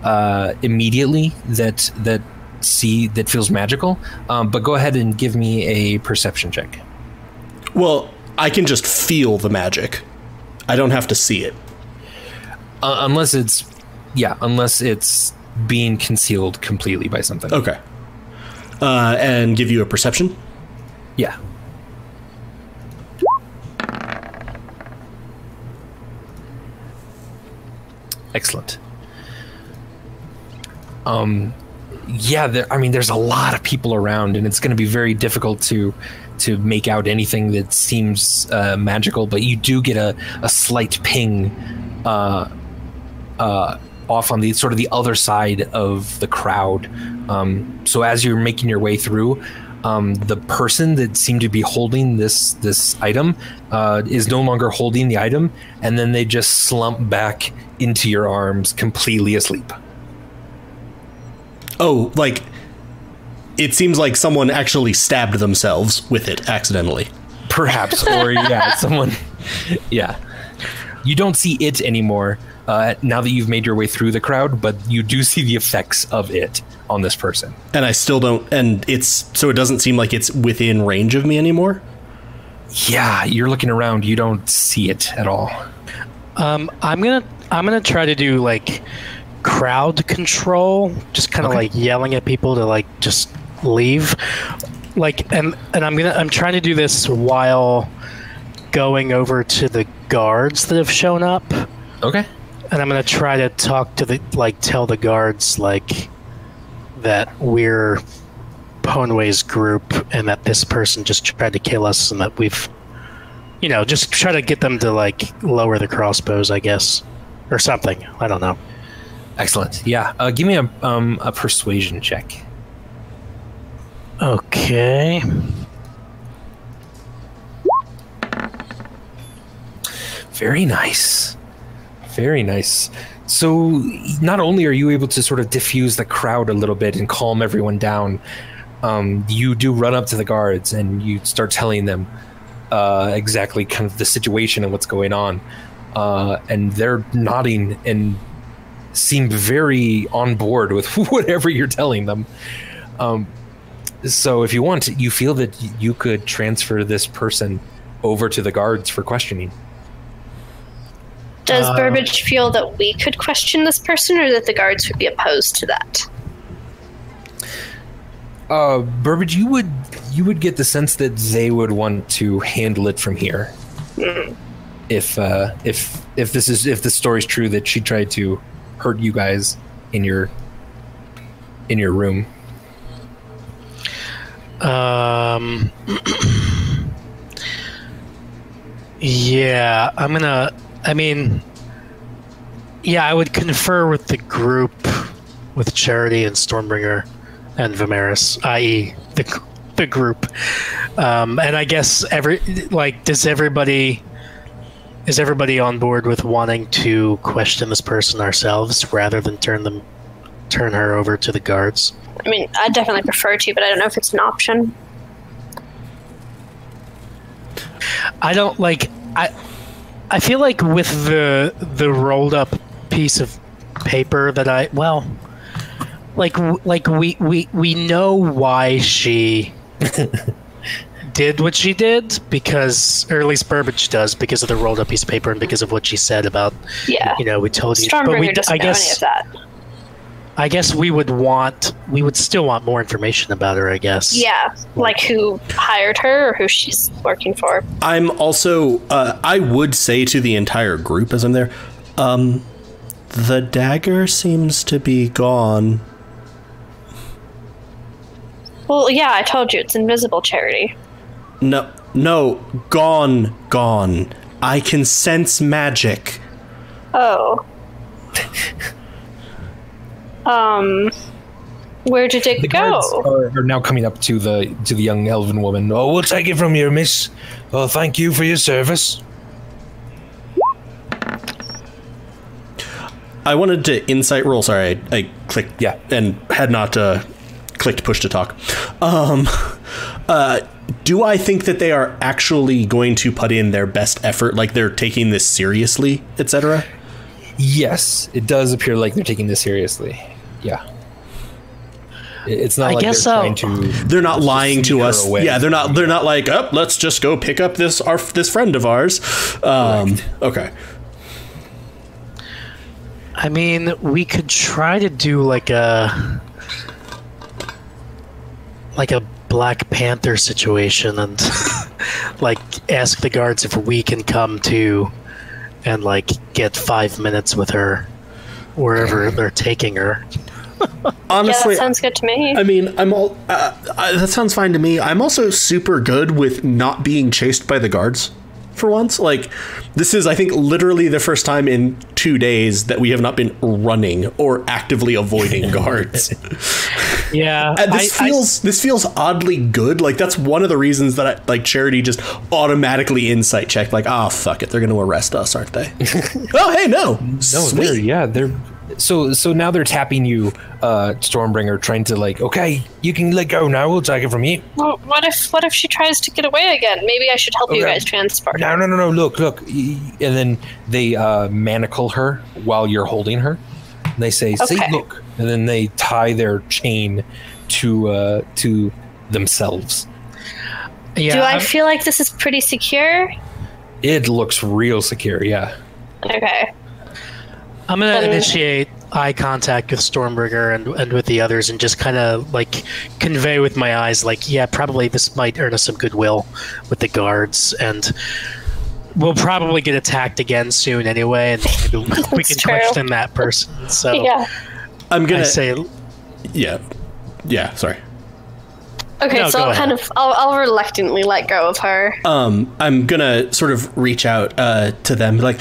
Speaker 2: uh, immediately that that see that feels magical. Um, but go ahead and give me a perception check.
Speaker 1: Well, I can just feel the magic. I don't have to see it.
Speaker 2: Uh, unless it's, yeah, unless it's being concealed completely by something.
Speaker 1: Okay. Uh, and give you a perception.
Speaker 2: Yeah. Excellent. Um, yeah, there, I mean, there's a lot of people around, and it's going to be very difficult to to make out anything that seems uh, magical. But you do get a, a slight ping uh, uh, off on the sort of the other side of the crowd. Um, so as you're making your way through, um, the person that seemed to be holding this this item uh, is no longer holding the item, and then they just slump back into your arms, completely asleep.
Speaker 1: Oh, like it seems like someone actually stabbed themselves with it accidentally.
Speaker 2: Perhaps, or yeah, someone, yeah. You don't see it anymore uh, now that you've made your way through the crowd, but you do see the effects of it on this person.
Speaker 1: And I still don't and it's so it doesn't seem like it's within range of me anymore.
Speaker 2: Yeah, you're looking around, you don't see it at all.
Speaker 3: Um, I'm gonna I'm gonna try to do like crowd control, just kind of
Speaker 2: Okay.
Speaker 3: like yelling at people to like just leave. Like and and I'm gonna I'm trying to do this while going over to the guards that have shown up,
Speaker 2: Okay.
Speaker 3: and I'm gonna try to talk to the like tell the guards like that we're Ponway's group and that this person just tried to kill us and that we've you know just try to get them to like lower the crossbows I guess or something I don't know
Speaker 2: Excellent. Yeah. Uh, give me a um, a persuasion check.
Speaker 3: okay
Speaker 2: Very nice. Very nice. So, not only are you able to sort of diffuse the crowd a little bit and calm everyone down, um, you do run up to the guards and you start telling them uh, exactly kind of the situation and what's going on. Uh, and they're nodding and seem very on board with whatever you're telling them. Um, so, if you want, you feel that you could transfer this person over to the guards for questioning.
Speaker 4: Does
Speaker 3: Uh,
Speaker 4: Burbage feel that we could question this person, or that the guards would be opposed to that?
Speaker 2: Uh, Burbage, you would you would get the sense that they would want to handle it from here. If uh, if if this is if the story's true that she tried to hurt you guys in your in your room.
Speaker 3: um yeah I'm gonna I mean yeah I would confer with the group with Charity and Stormbringer and Vimeris i.e. the the group um and I guess every like does everybody is everybody on board with wanting to question this person ourselves rather than turn them turn her over to the guards
Speaker 4: I mean, I definitely prefer to, but I don't know if it's an option.
Speaker 3: I don't like I I feel like with the the rolled up piece of paper that I well like like we we we know why she did what she did because or at least Burbage does because of the rolled up piece of paper and because of what she said about
Speaker 4: Yeah.
Speaker 3: you know we told you but we
Speaker 4: doesn't
Speaker 3: I
Speaker 4: know
Speaker 3: guess
Speaker 4: any of that.
Speaker 3: I guess we would want we would still want more information about her I guess
Speaker 4: Yeah, like who hired her or who she's working for.
Speaker 1: I'm also uh, I would say to the entire group as I'm there, um, the dagger seems to be gone.
Speaker 4: Well, yeah, I told you it's invisible charity.
Speaker 1: No, no, gone, gone. I can sense magic.
Speaker 4: Oh. um, where did it
Speaker 2: The
Speaker 4: go?
Speaker 2: guards are, are now coming up to the to the young elven woman. Oh, we'll take it from here, miss. Well, thank you for your service.
Speaker 1: I wanted to insight roll. Sorry, I, I clicked
Speaker 2: Yeah.
Speaker 1: and had not uh, clicked push to talk. Um, uh, do I think that they are actually going to put in their best effort, like they're taking this seriously, etc.?
Speaker 2: Yes, it does appear like they're taking this seriously. Yeah. It's not
Speaker 3: I
Speaker 2: like
Speaker 3: guess
Speaker 2: they're
Speaker 3: so.
Speaker 2: trying to.
Speaker 1: They're not lying to us.
Speaker 2: away.
Speaker 1: Yeah, they're not. They're not like, oh, let's just go pick up this our this friend of ours. Um, okay.
Speaker 3: I mean, we could try to do like a like a Black Panther situation and like ask the guards if we can come to and like get five minutes with her wherever they're taking her.
Speaker 4: yeah,
Speaker 1: Honestly,
Speaker 4: that sounds good to me.
Speaker 1: I mean, I'm all. Uh, uh, that sounds fine to me. I'm also super good with not being chased by the guards. For once, like this is, I think, literally the first time in two days that we have not been running or actively avoiding guards.
Speaker 3: Yeah,
Speaker 1: And this
Speaker 3: I- I-
Speaker 1: feels this feels oddly good. Like that's one of the reasons that I, like Charity just automatically insight checked. Like, ah, fuck it, they're going to arrest us, aren't they? oh, hey, no,
Speaker 2: No,
Speaker 1: Sweet.
Speaker 2: they're yeah, they're so so now they're tapping you, uh, Stormbringer, trying to like, okay, you can let go now. We'll take it from you.
Speaker 4: Well, what if what if she tries to get away again? Maybe I should help you guys transport.
Speaker 2: No, no, no, no. Look, look, and then they uh, manacle her while you're holding her. And they say, "See, look," and then they tie their chain to uh, to themselves.
Speaker 3: yeah,
Speaker 4: Do I
Speaker 3: I'm-
Speaker 4: feel like this is pretty secure?
Speaker 2: It looks real secure. Yeah.
Speaker 4: Okay.
Speaker 3: I'm gonna
Speaker 4: Then-
Speaker 3: initiate eye contact with Stormbringer and, and with the others, and just kind of like convey with my eyes, like, yeah, probably this might earn us some goodwill with the guards, and we'll probably get attacked again soon anyway, and maybe we can
Speaker 4: That's true.
Speaker 3: question that person. So
Speaker 4: Yeah.
Speaker 1: I'm gonna
Speaker 3: say,
Speaker 1: yeah, yeah. Sorry.
Speaker 4: Okay,
Speaker 3: No,
Speaker 4: so I'll kind of I'll, I'll reluctantly let go of her.
Speaker 1: um, I'm gonna sort of reach out uh, to them, like,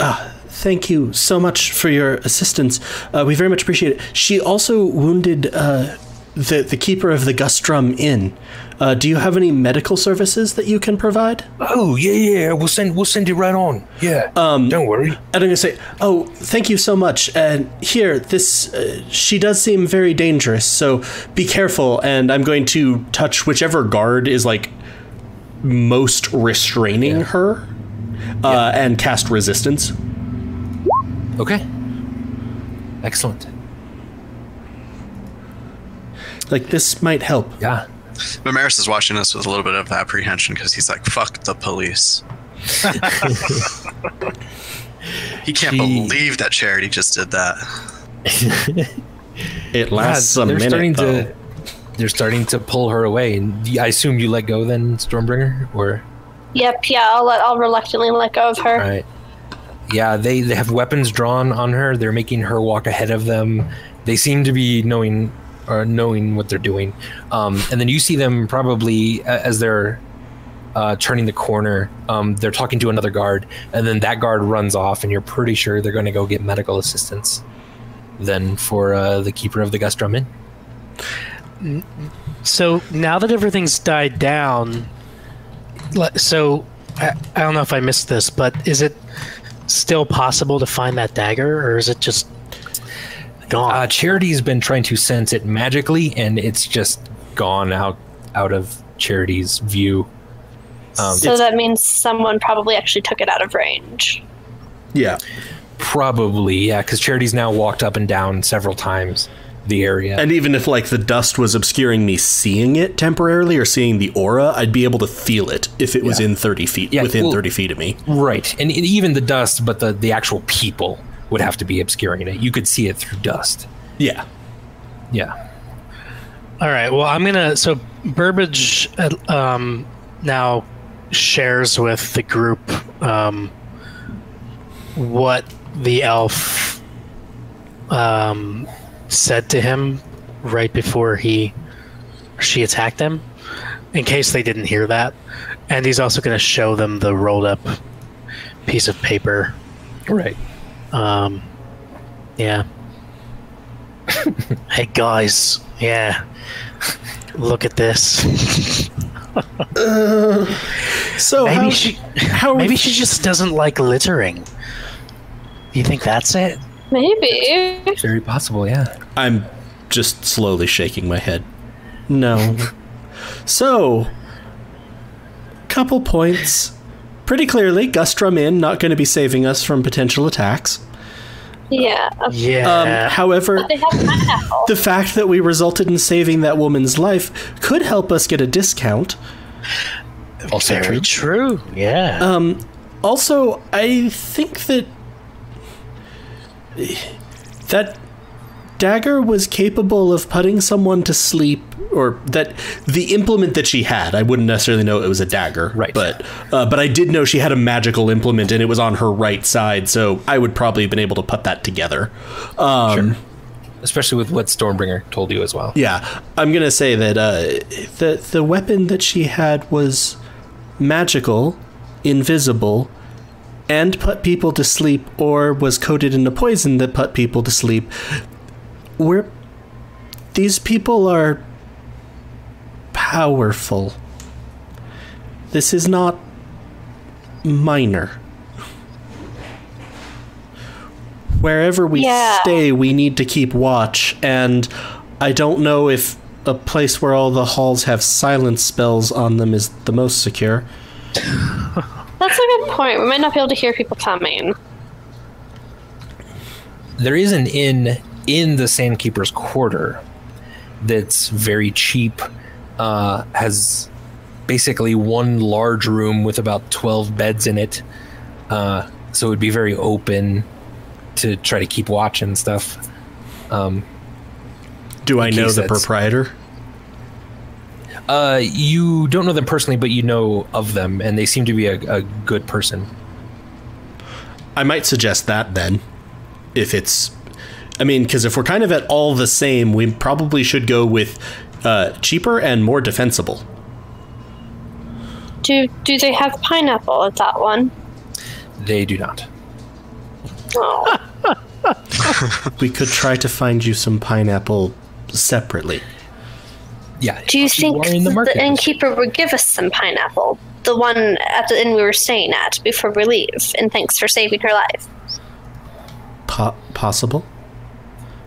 Speaker 1: ah, thank you so much for your assistance. Uh, we very much appreciate it. She also wounded uh, the the keeper of the Gustrum Inn. Uh, do you have any medical services that you can provide?
Speaker 2: Oh yeah, yeah. We'll send we'll send it right on. Yeah. Um. Don't worry.
Speaker 1: And I'm gonna say, oh, thank you so much. And here, this uh, she does seem very dangerous, so be careful. And I'm going to touch whichever guard is like most restraining her, uh, and cast resistance.
Speaker 2: Okay. Excellent.
Speaker 1: Like this might help.
Speaker 2: Yeah.
Speaker 5: Vimeris is watching us with a little bit of apprehension because he's like, "Fuck the police." he can't
Speaker 2: Gee.
Speaker 5: believe that Charity just did that.
Speaker 1: It lasts
Speaker 2: Yeah,
Speaker 1: a
Speaker 2: they're
Speaker 1: minute.
Speaker 2: starting
Speaker 1: though.
Speaker 2: to they're starting to pull her away, and I assume you let go then, Stormbringer, or
Speaker 4: Yep, yeah, I'll let I'll reluctantly let go of her.
Speaker 2: right? Yeah, they they have weapons drawn on her. They're making her walk ahead of them. They seem to be knowing or knowing what they're doing. Um, and then you see them probably as they're uh, turning the corner. Um, they're talking to another guard, and then that guard runs off, and you're pretty sure they're going to go get medical assistance. Then for uh, the keeper of the Inn.
Speaker 3: so now that everything's died down, so I, I don't know if I missed this, but is it still possible to find that dagger, or is it just gone?
Speaker 2: Uh, Charity's been trying to sense it magically, and it's just gone out out of Charity's view. Um,
Speaker 4: So that means someone probably actually took it out of range.
Speaker 1: Yeah.
Speaker 2: probably, yeah, because Charity's now walked up and down several times the area.
Speaker 1: And even if like the dust was obscuring me seeing it temporarily or seeing the aura, I'd be able to feel it if it was in 30 feet,
Speaker 2: Yeah,
Speaker 1: within
Speaker 2: well-
Speaker 1: 30 feet of me.
Speaker 2: right, and e- even the dust, but the the actual people would have to be obscuring it. You could see it through dust.
Speaker 1: Yeah.
Speaker 2: Yeah.
Speaker 3: All right. Well, I'm gonna. So Burbage um, now shares with the group um, what the elf um, said to him right before he she attacked them, in case they didn't hear that. And he's also going to show them the rolled up piece of paper.
Speaker 2: Right.
Speaker 3: Um, yeah. hey guys, yeah. Look at this.
Speaker 1: So
Speaker 3: Maybe
Speaker 1: how,
Speaker 3: she
Speaker 1: how
Speaker 3: maybe she just doesn't like littering. You think that's it?
Speaker 4: Maybe.
Speaker 2: Very possible. Yeah.
Speaker 1: I'm just slowly shaking my head. No. so, couple points. Pretty clearly, Gustrum Inn not going to be saving us from potential attacks.
Speaker 4: Yeah.
Speaker 1: Um,
Speaker 3: Yeah.
Speaker 1: however,
Speaker 4: They have pineapple.
Speaker 1: the fact that we resulted in saving that woman's life could help us get a discount.
Speaker 2: Also
Speaker 3: Very
Speaker 2: true.
Speaker 3: true. Yeah.
Speaker 1: Um, also, I think that that dagger was capable of putting someone to sleep, or that the implement that she had, I wouldn't necessarily know it was a dagger,
Speaker 2: Right.
Speaker 1: But uh, but I did know she had a magical implement, and it was on her right side, so I would probably have been able to put that together. Um,
Speaker 2: Especially with what Stormbringer told you as well.
Speaker 1: Yeah, I'm gonna say that uh, the the weapon that she had was magical, invisible, and put people to sleep, or was coated in a poison that put people to sleep. We're these people are powerful. This is not minor. Wherever we
Speaker 4: Yeah.
Speaker 1: stay, we need to keep watch, and I don't know if a place where all the halls have silence spells on them is the most secure.
Speaker 4: That's a good point. We might not be able to hear people coming.
Speaker 2: There is an inn in the Sandkeeper's Quarter that's very cheap. Uh, has basically one large room with about 12 beds in it. Uh, so it would be very open to try to keep watch and stuff. Um,
Speaker 1: Do I know the proprietor?
Speaker 2: uh, you don't know them personally, but you know of them, and they seem to be a, a good person.
Speaker 1: I might suggest that then. If it's. I mean, because if we're kind of at all the same, we probably should go with uh, cheaper and more defensible.
Speaker 4: Do do they have pineapple at that one?
Speaker 2: They do not.
Speaker 4: Oh,
Speaker 1: We could try to find you some pineapple separately.
Speaker 2: Yeah.
Speaker 4: do you think
Speaker 2: are in the
Speaker 4: the, innkeeper would give us some pineapple? The one at the inn we were staying at before we leave. And thanks for saving her life.
Speaker 1: Po- possible.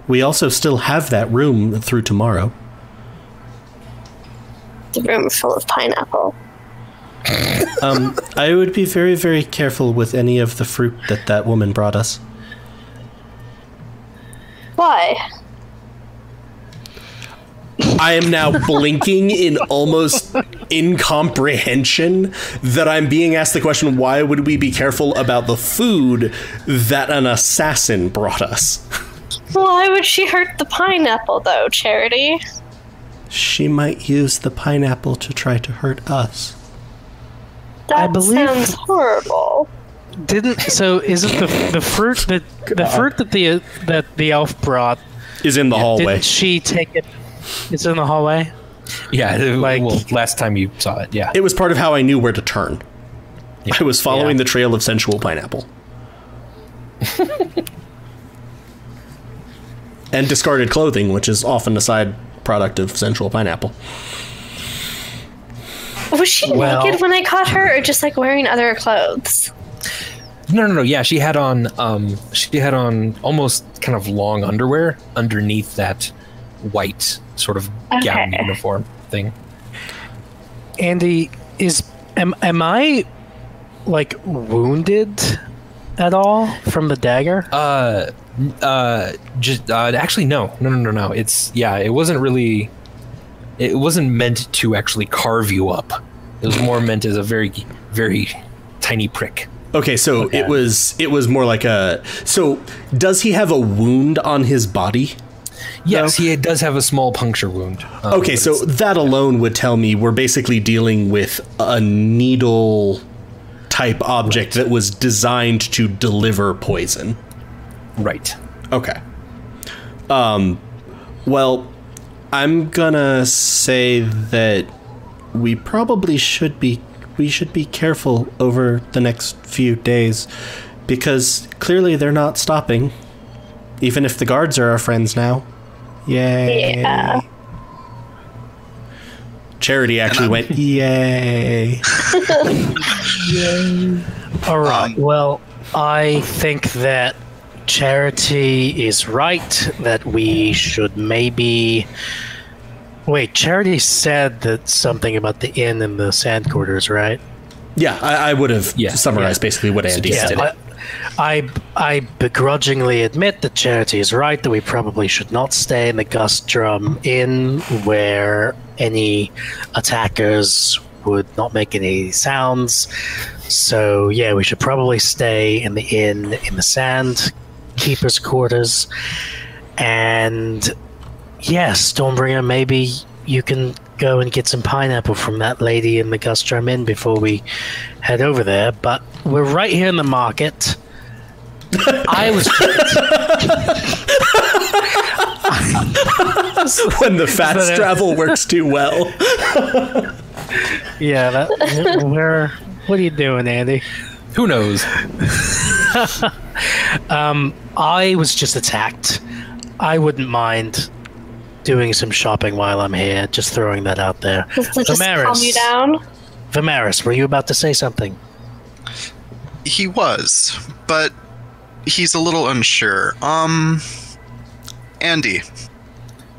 Speaker 1: We also still have that room through tomorrow.
Speaker 4: The room full of pineapple.
Speaker 1: Um, I would be very, very careful with any of the fruit that that woman brought us.
Speaker 4: Why?
Speaker 1: I am now blinking in almost incomprehension that I'm being asked the question why would we be careful about the food that an assassin brought us?
Speaker 4: Why would she hurt the pineapple, though, Charity?
Speaker 1: She might use the pineapple to try to hurt us.
Speaker 4: That
Speaker 3: believe-
Speaker 4: sounds horrible.
Speaker 3: Didn't so? Isn't the the fruit that the fruit that the that the elf brought?
Speaker 1: Is in the hallway.
Speaker 3: Didn't she take it? It's in the hallway.
Speaker 2: Yeah,
Speaker 3: Like-
Speaker 2: well, last time you saw it, yeah.
Speaker 1: It was part of how I knew where to turn. I was following
Speaker 3: Yeah.
Speaker 1: the trail of sensual pineapple. and discarded clothing, which is often a side product of sensual pineapple.
Speaker 4: Was she
Speaker 3: Well-
Speaker 4: naked when I caught her, or just like wearing other clothes?
Speaker 2: No, no, no. Yeah, she had on um she had on almost kind of long underwear underneath that white sort of gown uniform thing.
Speaker 3: Andy, is am am I like wounded at all from the dagger?
Speaker 2: Uh uh just uh actually no. No, no, no, no. It's yeah, it wasn't really it wasn't meant to actually carve you up. It was more meant as a very very tiny prick.
Speaker 1: Okay, so it was it was more like a so does he have a wound on his body?
Speaker 2: Yes, he does have a small puncture wound. Um,
Speaker 1: Okay, so that alone would tell me we're basically dealing with a needle type object that was designed to deliver poison.
Speaker 2: Right.
Speaker 1: Okay. Um well, I'm gonna say that we probably should be we should be careful over the next few days because clearly they're not stopping. Even if the guards are our friends now. Yay.
Speaker 4: Yeah.
Speaker 1: Charity actually went, Yay.
Speaker 3: All right. well, I think that Charity is right. That we should maybe. Wait, Charity said that something about the inn and the sand quarters, right?
Speaker 1: Yeah, I, I would have
Speaker 2: Yeah,
Speaker 1: summarized basically what Andy
Speaker 2: Yeah,
Speaker 1: said.
Speaker 2: I-
Speaker 3: I, I begrudgingly admit that Charity is right that we probably should not stay in the Gustrum Inn where any attackers would not make any sounds. So, yeah, we should probably stay in the inn in the sand keeper's quarters. And yes, Stormbringer, maybe you can go and get some pineapple from that lady in the Gustrum Inn before we head over there. But we're right here in the market. I was
Speaker 1: when the fast travel works too well.
Speaker 3: yeah. That, where? What are you doing, Andy?
Speaker 2: Who knows?
Speaker 3: I was just attacked. I wouldn't mind doing some shopping while I'm here. Just throwing that out there.
Speaker 4: Does it just
Speaker 3: Vimeris.
Speaker 4: calm you down?
Speaker 3: Vimeris, were you about to say something?
Speaker 5: He was, but he's a little unsure. Um, Andy,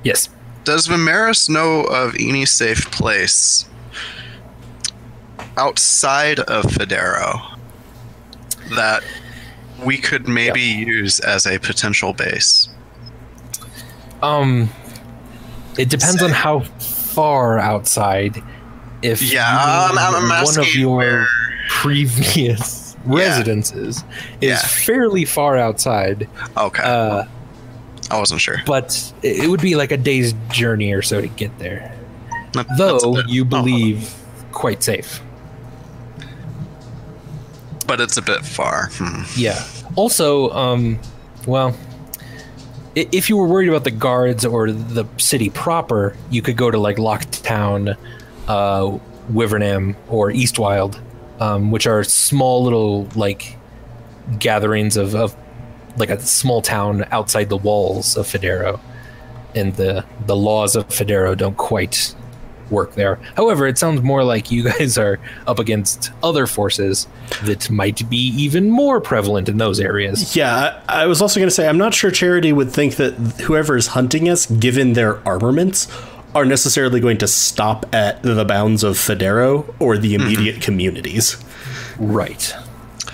Speaker 2: Yes.
Speaker 5: does Vimeris know of any safe place outside of Federo that we could maybe use as a potential base?
Speaker 2: Um, it depends on how far outside. If
Speaker 5: Yeah,
Speaker 2: you-
Speaker 5: I'm- I'm- I'm
Speaker 2: one of your
Speaker 5: where-
Speaker 2: previous residences is
Speaker 5: Yeah.
Speaker 2: fairly far outside,
Speaker 5: Okay,
Speaker 2: uh,
Speaker 5: I wasn't sure.
Speaker 2: but it it would be like a day's journey or so to get there.
Speaker 5: That- that's
Speaker 2: Though
Speaker 5: bit-
Speaker 2: you
Speaker 5: oh,
Speaker 2: believe quite safe.
Speaker 5: But it's a bit far. Hmm.
Speaker 2: Yeah. Also, um, well, if you were worried about the guards or the city proper, you could go to like Locktown, uh, Wivernham, or Eastwild, um, which are small little like gatherings of, of like a small town outside the walls of Federo, and the the laws of Federo don't quite work there. However, it sounds more like you guys are up against other forces that might be even more prevalent in those areas.
Speaker 1: Yeah, I, I was also going to say, I'm not sure Charity would think that whoever is hunting us, given their armaments, are necessarily going to stop at the bounds of Federo or the mm-hmm. immediate communities.
Speaker 2: Right.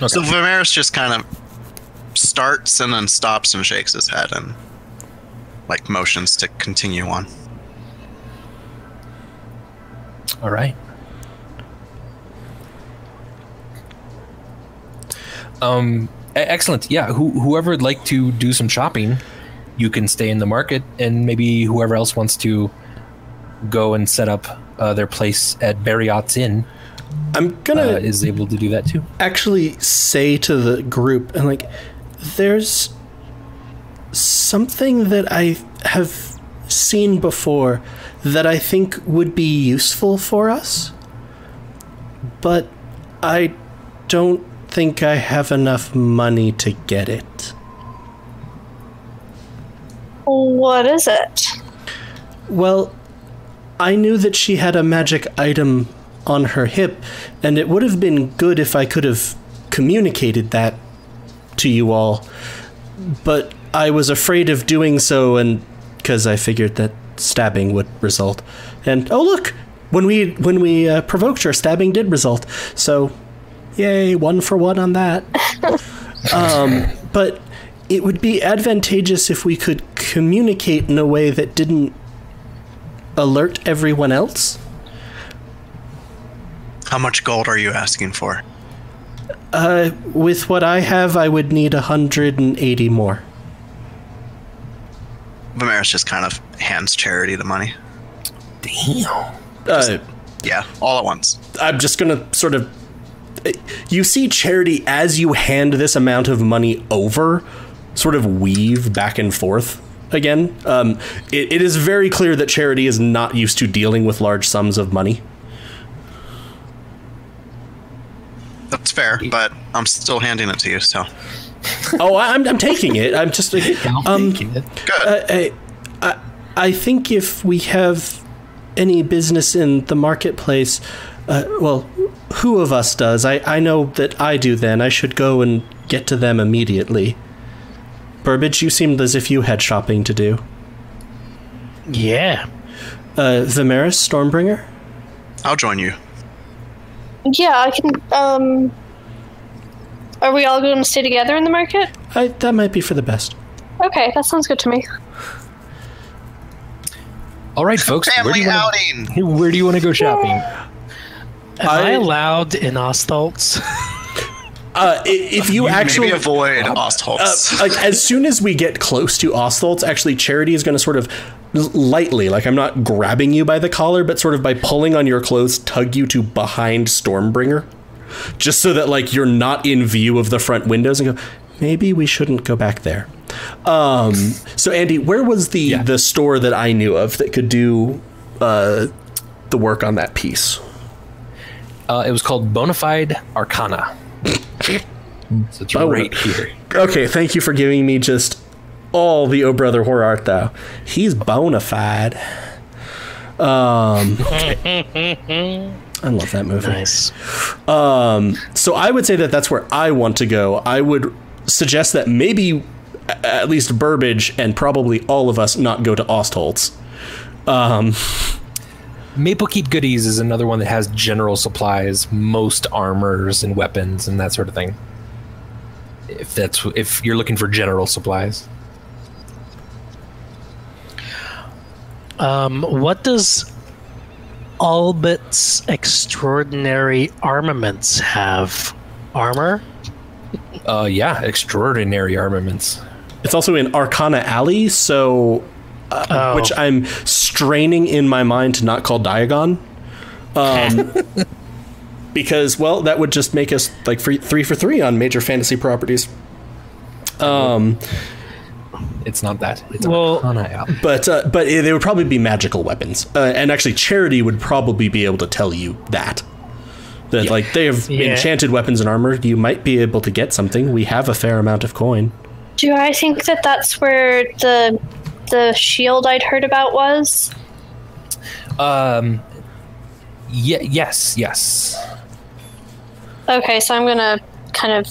Speaker 5: So Vimeris just kind of starts and then stops and shakes his head and like motions to continue on.
Speaker 2: All right. Um, excellent. Yeah. Who, whoever would like to do some shopping, you can stay in the market, and maybe whoever else wants to go and set up uh, their place at Barriot's Inn
Speaker 1: I'm going
Speaker 2: uh, is able to do that too.
Speaker 1: actually say to the group, and like, there's something that I have seen before that I think would be useful for us, but I don't think I have enough money to get it.
Speaker 4: What is it?
Speaker 1: Well, I knew that she had a magic item on her hip, and it would have been good if I could have communicated that to you all. But I was afraid of doing so, and because I figured that stabbing would result. And oh look, when we when we uh, provoked her, stabbing did result. So, yay, one for one on that. um, but it would be advantageous if we could communicate in a way that didn't alert everyone else.
Speaker 5: How much gold are you asking for?
Speaker 1: Uh, with what I have, I would need 180 more.
Speaker 5: Vimeris just kind of hands Charity the money.
Speaker 2: Damn.
Speaker 1: Uh,
Speaker 5: Yeah, all at once.
Speaker 1: I'm just gonna sort of. You see Charity as you hand this amount of money over, sort of weave back and forth again. Um, it, it is very clear that Charity is not used to dealing with large sums of money.
Speaker 5: That's fair, but I'm still handing it to you, so
Speaker 1: oh, I'm, I'm taking it. I'm just like, um,
Speaker 5: good.
Speaker 1: I, I, I think if we have any business in the marketplace, uh, well, who of us does? I, I know that I do then. I should go and get to them immediately. Burbage, you seemed as if you had shopping to do.
Speaker 3: Yeah.
Speaker 1: Uh, Vimeris, Stormbringer?
Speaker 5: I'll join you.
Speaker 4: Yeah, I can. Um, are we all going to stay together in the market?
Speaker 1: I, that might be for the best.
Speaker 4: Okay, that sounds good to me.
Speaker 2: All right, folks. Where do
Speaker 5: Family
Speaker 2: you wanna,
Speaker 5: outing.
Speaker 2: Where do you want to go shopping?
Speaker 3: Am I,
Speaker 1: I-
Speaker 3: allowed in Ostholtz?
Speaker 1: uh, if you actually
Speaker 5: Maybe avoid Ostholtz.
Speaker 1: uh, like as soon as we get close to Ostholtz, actually Charity is going to sort of lightly, like I'm not grabbing you by the collar, but sort of by pulling on your clothes, tug you to behind Stormbringer, just so that like you're not in view of the front windows, and go. Maybe we shouldn't go back there. Um, so Andy, where was the
Speaker 2: Yeah.
Speaker 1: the store that I knew of that could do uh, the work on that piece?
Speaker 2: Uh, it was called Bonafide Arcana. so it's
Speaker 1: Bona-
Speaker 2: right here.
Speaker 1: Okay, thank you for giving me just all the Oh Brother Where Art Thou. He's bona fide. Um, I love that movie.
Speaker 3: Nice.
Speaker 1: Um, so I would say that that's where I want to go. I would suggest that maybe at least Burbage and probably all of us not go to Ostholtz. Um,
Speaker 2: Maple Keep Goodies is another one that has general supplies, most armors and weapons and that sort of thing. If that's if you're looking for general supplies.
Speaker 3: Um, what does Albit's extraordinary armaments have? Armor?
Speaker 2: Uh, yeah, extraordinary armaments.
Speaker 1: it's also in Arcana Alley, so uh,
Speaker 3: Oh.
Speaker 1: which I'm straining in my mind to not call Diagon. Um, because well, that would just make us like free, three for three on major fantasy properties. Um,
Speaker 2: It's not that. It's
Speaker 3: Well-
Speaker 2: Arcana Alley.
Speaker 1: but uh, but they would probably be magical weapons, uh, and actually, Charity would probably be able to tell you that. That like they have
Speaker 3: Yeah.
Speaker 1: enchanted weapons and armor. You might be able to get something. We have a fair amount of coin.
Speaker 4: Do I think that that's where the the shield I'd heard about was?
Speaker 2: Um, yeah, yes, yes.
Speaker 4: Okay, so I'm gonna kind of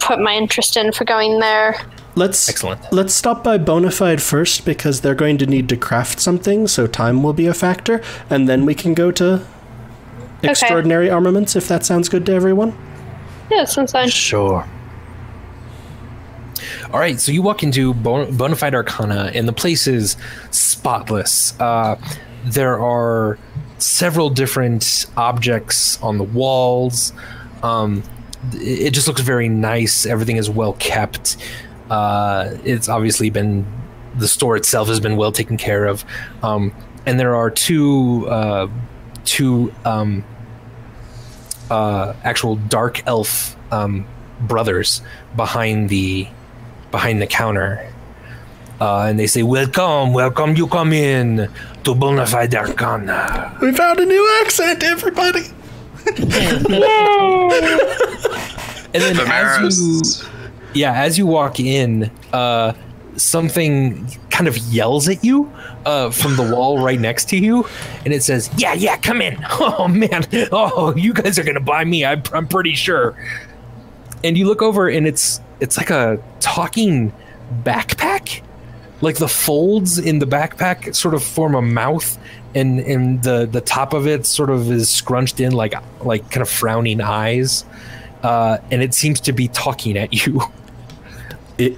Speaker 4: put my interest in for going there.
Speaker 1: Let's
Speaker 2: Excellent.
Speaker 1: Let's stop by Bonafide first because they're going to need to craft something, so time will be a factor, and then we can go to extraordinary armaments if that sounds good to everyone.
Speaker 4: Yeah, sounds fine.
Speaker 3: Sure.
Speaker 2: All right, so you walk into Bon- Bonafide Arcana, and the place is spotless. Uh, there are several different objects on the walls. Um, it it just looks very nice. Everything is well kept. Uh, it's obviously been the store itself has been well taken care of, um, and there are two uh, two um, uh, actual dark elf um, brothers behind the behind the counter. Uh, and they say, Welcome, welcome, you come in to Bonafide Arcana.
Speaker 1: We found a new accent, everybody.
Speaker 2: And then as you,
Speaker 5: Vimeris.
Speaker 2: Yeah, as you walk in, uh, something kind of yells at you uh, from the wall right next to you, and it says, "Yeah, yeah, come in." Oh man, oh, you guys are gonna buy me. I'm, I'm pretty sure. And you look over, and it's it's like a talking backpack. Like the folds in the backpack sort of form a mouth, and and the the top of it sort of is scrunched in like like kind of frowning eyes, uh, and it seems to be talking at you.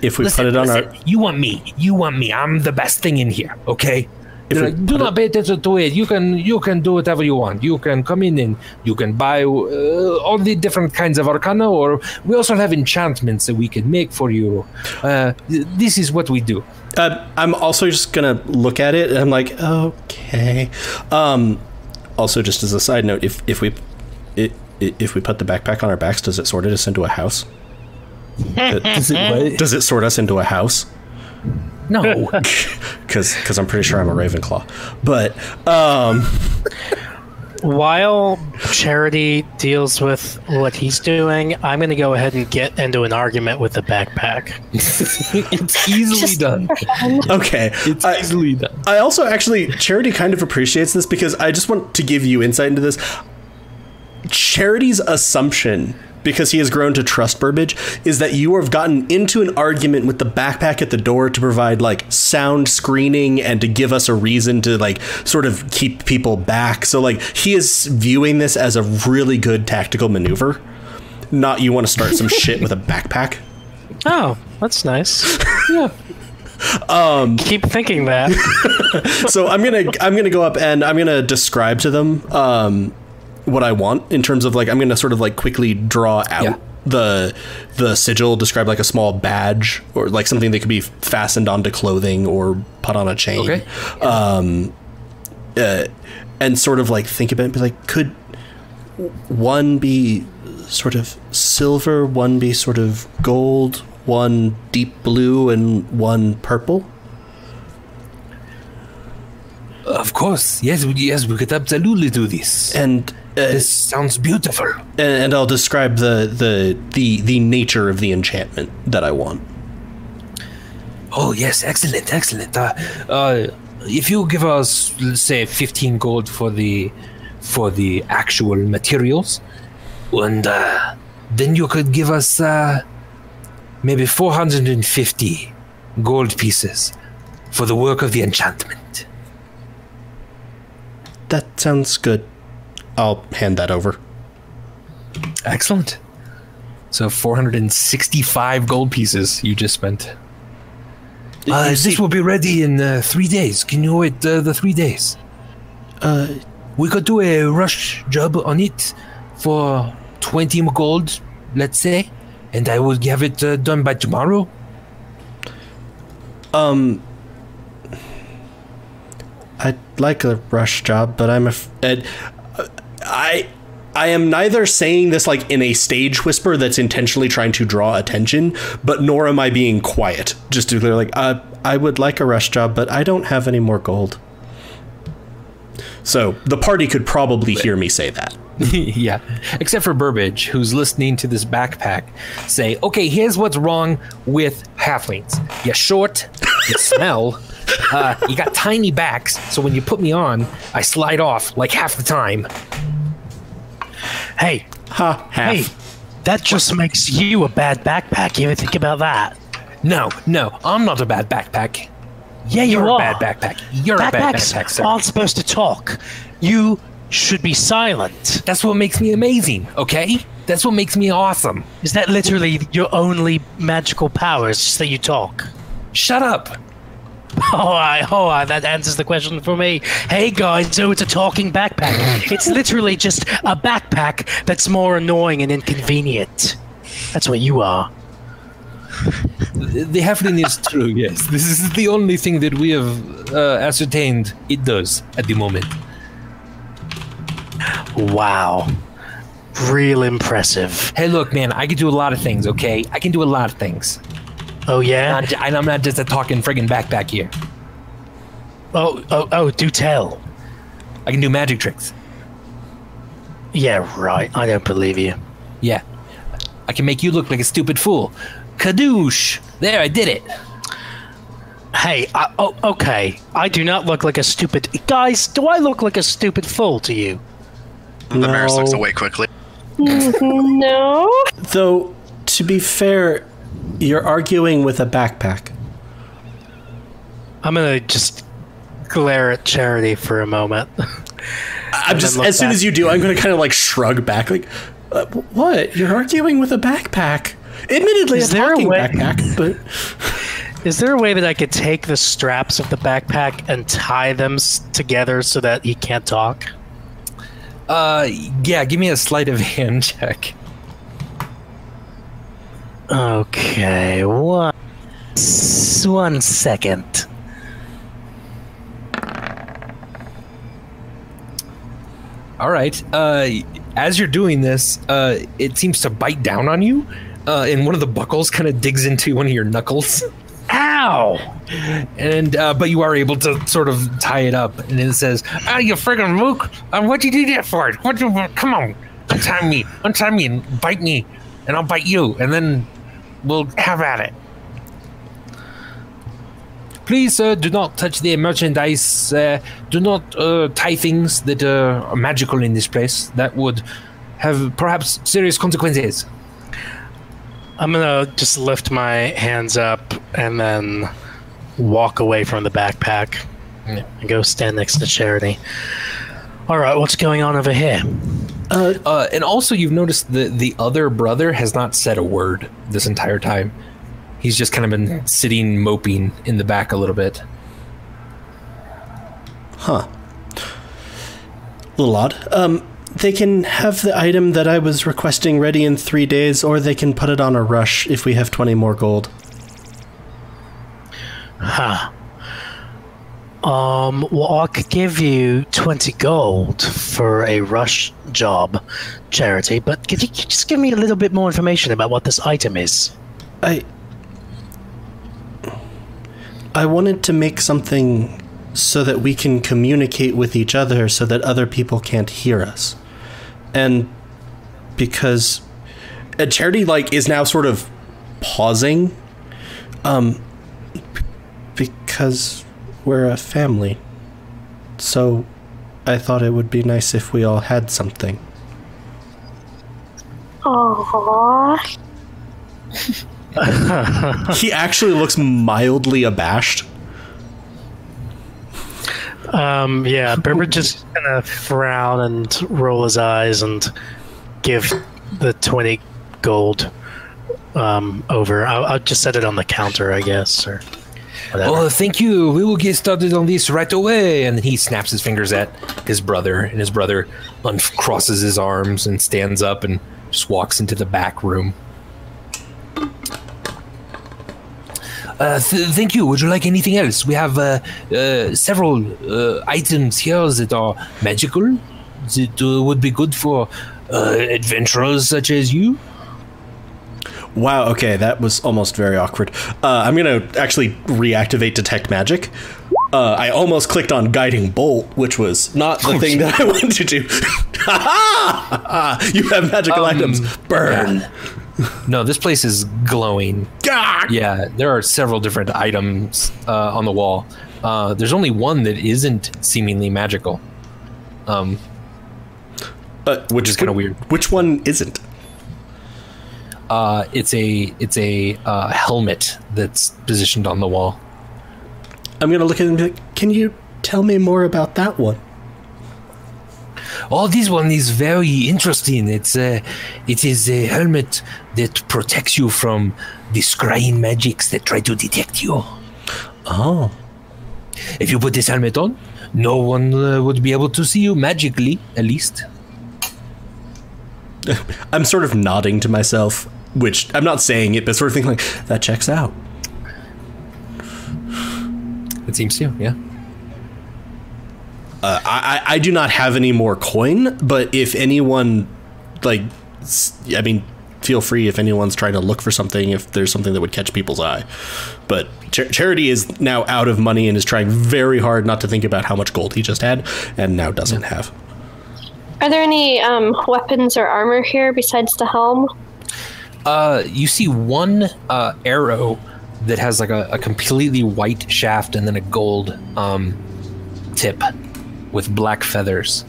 Speaker 1: If we
Speaker 2: Listen,
Speaker 1: put it on
Speaker 2: listen,
Speaker 1: our,
Speaker 2: you want me. You want me. I'm the best thing in here. Okay.
Speaker 1: If
Speaker 2: They're like, do not pay attention to it. You can you can do whatever you want. You can come in and you can buy uh, all the different kinds of arcana, or we also have enchantments that we can make for you. Uh, th- this is what we do.
Speaker 1: uh, I'm also just gonna look at it, and I'm like, okay. Um, also, just as a side note, if if we it, if we put the backpack on our backs, does it sort us into a house?
Speaker 2: Does it what?
Speaker 1: Does it sort us into a house?
Speaker 2: No.
Speaker 1: Because I'm pretty sure I'm a Ravenclaw. But um,
Speaker 3: While Charity deals with what he's doing, I'm going to go ahead and get into an argument with the backpack.
Speaker 2: it's easily
Speaker 4: Just-
Speaker 2: done.
Speaker 1: okay.
Speaker 2: It's
Speaker 1: I-
Speaker 2: easily done.
Speaker 1: I also actually Charity kind of appreciates this because I just want to give you insight into this. Charity's assumption, because he has grown to trust Burbage, is that you have gotten into an argument with the backpack at the door to provide like sound screening and to give us a reason to like sort of keep people back. So like he is viewing this as a really good tactical maneuver. Not you want to start some shit with a backpack.
Speaker 3: Oh, that's nice.
Speaker 2: Yeah.
Speaker 3: Um, Keep thinking that.
Speaker 1: so I'm gonna I'm gonna go up and I'm gonna describe to them um, what I want in terms of like I'm gonna sort of like quickly draw out
Speaker 2: Yeah.
Speaker 1: the the sigil describe like a small badge or like something that could be fastened onto clothing or put on a chain.
Speaker 2: Okay.
Speaker 1: Um, uh, and sort of like think about it, and be like, could one be sort of silver, one be sort of gold, one deep blue, and one purple?
Speaker 2: Of course, yes, yes, we could absolutely do this.
Speaker 1: And uh,
Speaker 2: This sounds beautiful.
Speaker 1: and, I'll describe the, the the the nature of the enchantment that I want.
Speaker 2: Oh yes, excellent, excellent. Uh, uh, if you give us, say, fifteen gold for the for the actual materials, and uh, then you could give us uh, maybe four hundred and fifty gold pieces for the work of the enchantment.
Speaker 1: That sounds good. I'll hand that over.
Speaker 2: Excellent. So four hundred and sixty-five gold pieces you just spent. Uh, this will be ready in uh, three days. Can you wait uh, the three days?
Speaker 1: Uh,
Speaker 2: We could do a rush job on it for 20 gold, let's say, and I will have it uh, done by tomorrow.
Speaker 1: um, I'd like a rush job, but I'm af- Ed, I I am neither saying this like in a stage whisper that's intentionally trying to draw attention, but nor am I being quiet. Just to clear, like, uh, I would like a rush job, but I don't have any more gold. So the party could probably hear me say that.
Speaker 2: yeah, except for Burbage, who's listening to this backpack say, okay, here's what's wrong with halflings. You're short, you smell, uh, you got tiny backs, so when you put me on, I slide off like half the time.
Speaker 3: Hey,
Speaker 1: Ha, half.
Speaker 3: hey, that just makes you a bad backpack. You ever think about that?
Speaker 2: No, no, I'm not a bad backpack.
Speaker 3: Yeah, you
Speaker 2: You're a
Speaker 3: are.
Speaker 2: bad backpack. You're a bad backpack, sir.
Speaker 3: aren't supposed to talk. You should be silent.
Speaker 2: That's what makes me amazing, okay? That's what makes me awesome.
Speaker 3: Is that literally your only magical power? Is just that you talk?
Speaker 2: Shut up.
Speaker 3: All right, all right, that answers the question for me. Hey guys, so it's a talking backpack. It's literally just a backpack that's more annoying and inconvenient. That's what you are.
Speaker 2: The halfling is true, yes. This is the only thing that we have uh, ascertained it does at the moment.
Speaker 3: Wow. Real impressive.
Speaker 2: Hey, look, man, I can do a lot of things, okay? I can do a lot of things.
Speaker 3: Oh yeah?
Speaker 2: Not, and I'm not just a talking friggin' backpack here.
Speaker 3: Oh, oh, oh, do tell.
Speaker 2: I can do magic tricks.
Speaker 3: Yeah, right. I don't believe you.
Speaker 2: Yeah. I can make you look like a stupid fool. Kadoosh! There, I did it.
Speaker 3: Hey, I, oh, okay. I do not look like a stupid. Guys, do I look like a stupid fool to you?
Speaker 5: Vimeris looks away quickly.
Speaker 4: No.
Speaker 1: Though, to be fair, you're arguing with a backpack.
Speaker 3: I'm gonna just glare at Charity for a moment.
Speaker 1: I'm just
Speaker 3: look
Speaker 1: as soon
Speaker 3: back.
Speaker 1: as you do, I'm going to kind of like shrug back, like, uh, "What? You're arguing with a backpack? Admittedly,
Speaker 3: Is
Speaker 1: a
Speaker 3: there a
Speaker 1: talking
Speaker 3: way-
Speaker 1: backpack, but
Speaker 3: Is there a way that I could take the straps of the backpack and tie them s- together so that he can't talk?
Speaker 2: Uh, yeah, give me a sleight of hand check.
Speaker 3: Okay, one, one second.
Speaker 2: All right. Uh, as you're doing this, uh, it seems to bite down on you, uh, and one of the buckles kind of digs into one of your knuckles.
Speaker 3: Ow!
Speaker 2: And uh, but you are able to sort of tie it up, and it says, "Ah, you friggin' mook! Uh, what'd you do that for? What? You, come on, untie me, untie me, and bite me, and I'll bite you, and then we'll have at it." Please, sir, do not touch the merchandise. Uh, do not uh, tie things that uh, are magical in this place. That would have perhaps serious consequences.
Speaker 3: I'm gonna just lift my hands up and then walk away from the backpack
Speaker 2: Yeah.
Speaker 3: and go stand next to Charity. All right, what's going on over here?
Speaker 2: Uh, and also, you've noticed the the other brother has not said a word this entire time. He's just kind of been sitting moping in the back a little bit.
Speaker 1: huh? A little odd. Um, they can have the item that I was requesting ready in three days, or they can put it on a rush if we have 20 more gold.
Speaker 3: Huh. Um, well, I could give you 20 gold for a rush job charity, but could you just give me a little bit more information about what this item is?
Speaker 1: I. I wanted to make something so that we can communicate with each other so that other people can't hear us. And because uh, Charity like is now sort of pausing um because we're a family. So I thought it would be nice if we all had something.
Speaker 4: Aww.
Speaker 1: He actually looks mildly abashed.
Speaker 3: Um, yeah, Berber just gonna frown and roll his eyes and give the 20 gold um, over. I'll, I'll just set it on the counter, I guess, or
Speaker 2: Oh, thank you. We will get started on this right away. And then he snaps his fingers at his brother, and his brother uncrosses his arms and stands up and just walks into the back room. Uh, th- thank you. Would you like anything else? We have uh, uh, several uh, items here that are magical that uh, would be good for uh, adventurers such as you.
Speaker 1: Wow, okay, that was almost very awkward. Uh, I'm gonna actually reactivate Detect Magic. Uh, I almost clicked on Guiding Bolt, which was not the thing that I wanted to do. You have magical
Speaker 2: Um,
Speaker 1: items. Burn.
Speaker 2: No, this place is glowing.
Speaker 1: Gah!
Speaker 2: Yeah, there are several different items uh, on the wall. Uh, there's only one that isn't seemingly magical. Um,
Speaker 1: Uh, which is
Speaker 2: kinda weird.
Speaker 1: Which one isn't?
Speaker 2: Uh, it's a it's a uh, helmet that's positioned on the wall.
Speaker 1: I'm gonna look at it and be like, can you tell me more about that one?
Speaker 2: Oh, this one is very interesting. It's a it is a helmet that protects you from the scrying magics that try to detect you.
Speaker 1: Oh.
Speaker 2: If you put this helmet on, no one uh, would be able to see you magically, at least.
Speaker 1: I'm sort of nodding to myself, which I'm not saying it, but sort of thinking like, that checks out.
Speaker 2: It seems to, yeah.
Speaker 1: Uh, I, I I do not have any more coin, but if anyone, like, I mean, feel free if anyone's trying to look for something, if there's something that would catch people's eye. But Char- Charity is now out of money and is trying very hard not to think about how much gold he just had and now doesn't have.
Speaker 4: Are there any um, weapons or armor here besides the helm?
Speaker 2: Uh, you see one uh, arrow that has like a, a completely white shaft and then a gold um, tip with black feathers.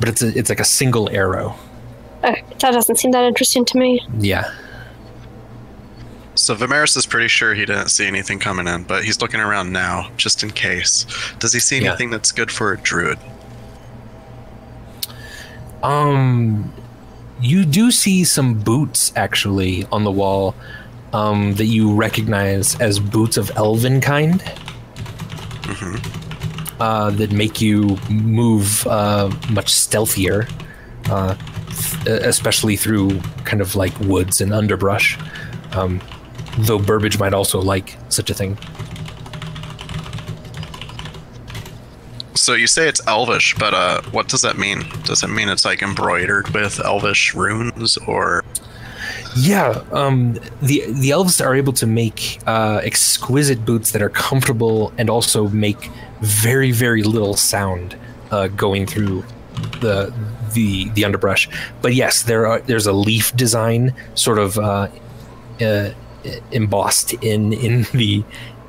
Speaker 2: But it's a, it's like a single arrow.
Speaker 4: Uh, that doesn't seem that interesting to me.
Speaker 2: Yeah.
Speaker 5: So Vimeris is pretty sure he didn't see anything coming in, but he's looking around now just in case. Does he see
Speaker 2: Yeah.
Speaker 5: anything that's good for a druid?
Speaker 2: Um, you do see some boots actually on the wall um, that you recognize as boots of elven kind. Uh, that make you move uh, much stealthier, uh, f- especially through kind of like woods and underbrush. Um, though Burbage might also like such a thing.
Speaker 5: So you say it's elvish, but uh, what does that mean? Does it mean it's like embroidered with elvish runes, or
Speaker 2: Yeah, um, the the elves are able to make uh, exquisite boots that are comfortable and also make very very little sound uh, going through the the the underbrush. But yes, there are there's a leaf design sort of uh, uh, embossed in in the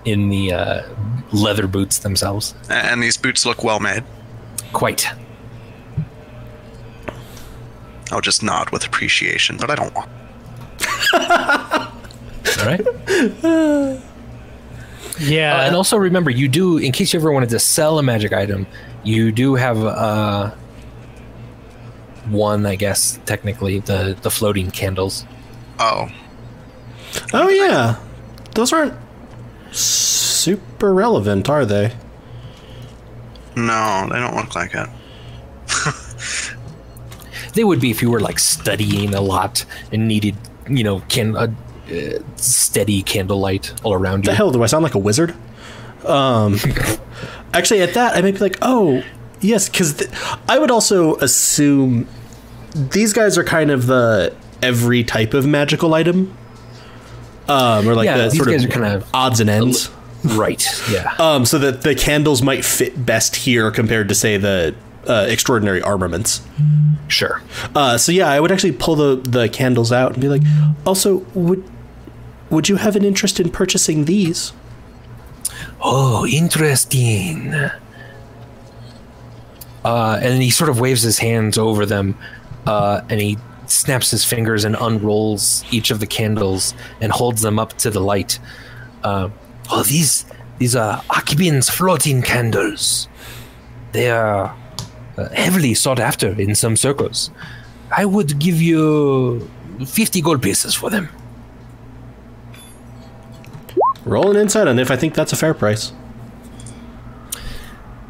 Speaker 2: in the uh, leather boots themselves.
Speaker 5: and these boots look well made?
Speaker 2: Quite.
Speaker 5: I'll just nod with appreciation, but I don't want.
Speaker 2: All right.
Speaker 3: Yeah,
Speaker 2: Uh, and also remember, you do, in case you ever wanted to sell a magic item, you do have uh, one, I guess, technically, the, the floating candles.
Speaker 5: Oh,
Speaker 1: Oh, yeah. Those aren't super relevant, are they?
Speaker 5: no, they don't look like it.
Speaker 2: They would be if you were like studying a lot and needed, you know, can a uh, steady candlelight all around you.
Speaker 1: the hell do I sound like a wizard? Um, actually, at that I may be like, oh yes, because th- I would also assume these guys are kind of the every type of magical item, um, or like
Speaker 2: Yeah,
Speaker 1: the sort of,
Speaker 2: kind of-
Speaker 1: odds and ends.
Speaker 2: Right. Yeah.
Speaker 1: Um, so that the candles might fit best here compared to say the uh, extraordinary armaments.
Speaker 2: Sure.
Speaker 1: Uh, so yeah, I would actually pull the the candles out and be like, also would would you have an interest in purchasing these?
Speaker 2: Oh, interesting. Uh, and he sort of waves his hands over them, uh, and he snaps his fingers and unrolls each of the candles and holds them up to the light. Uh, oh, these these are Akibin's floating candles. They are uh, heavily sought after in some circles. I would give you fifty gold pieces for them.
Speaker 1: Roll an insight on if I think that's a fair price.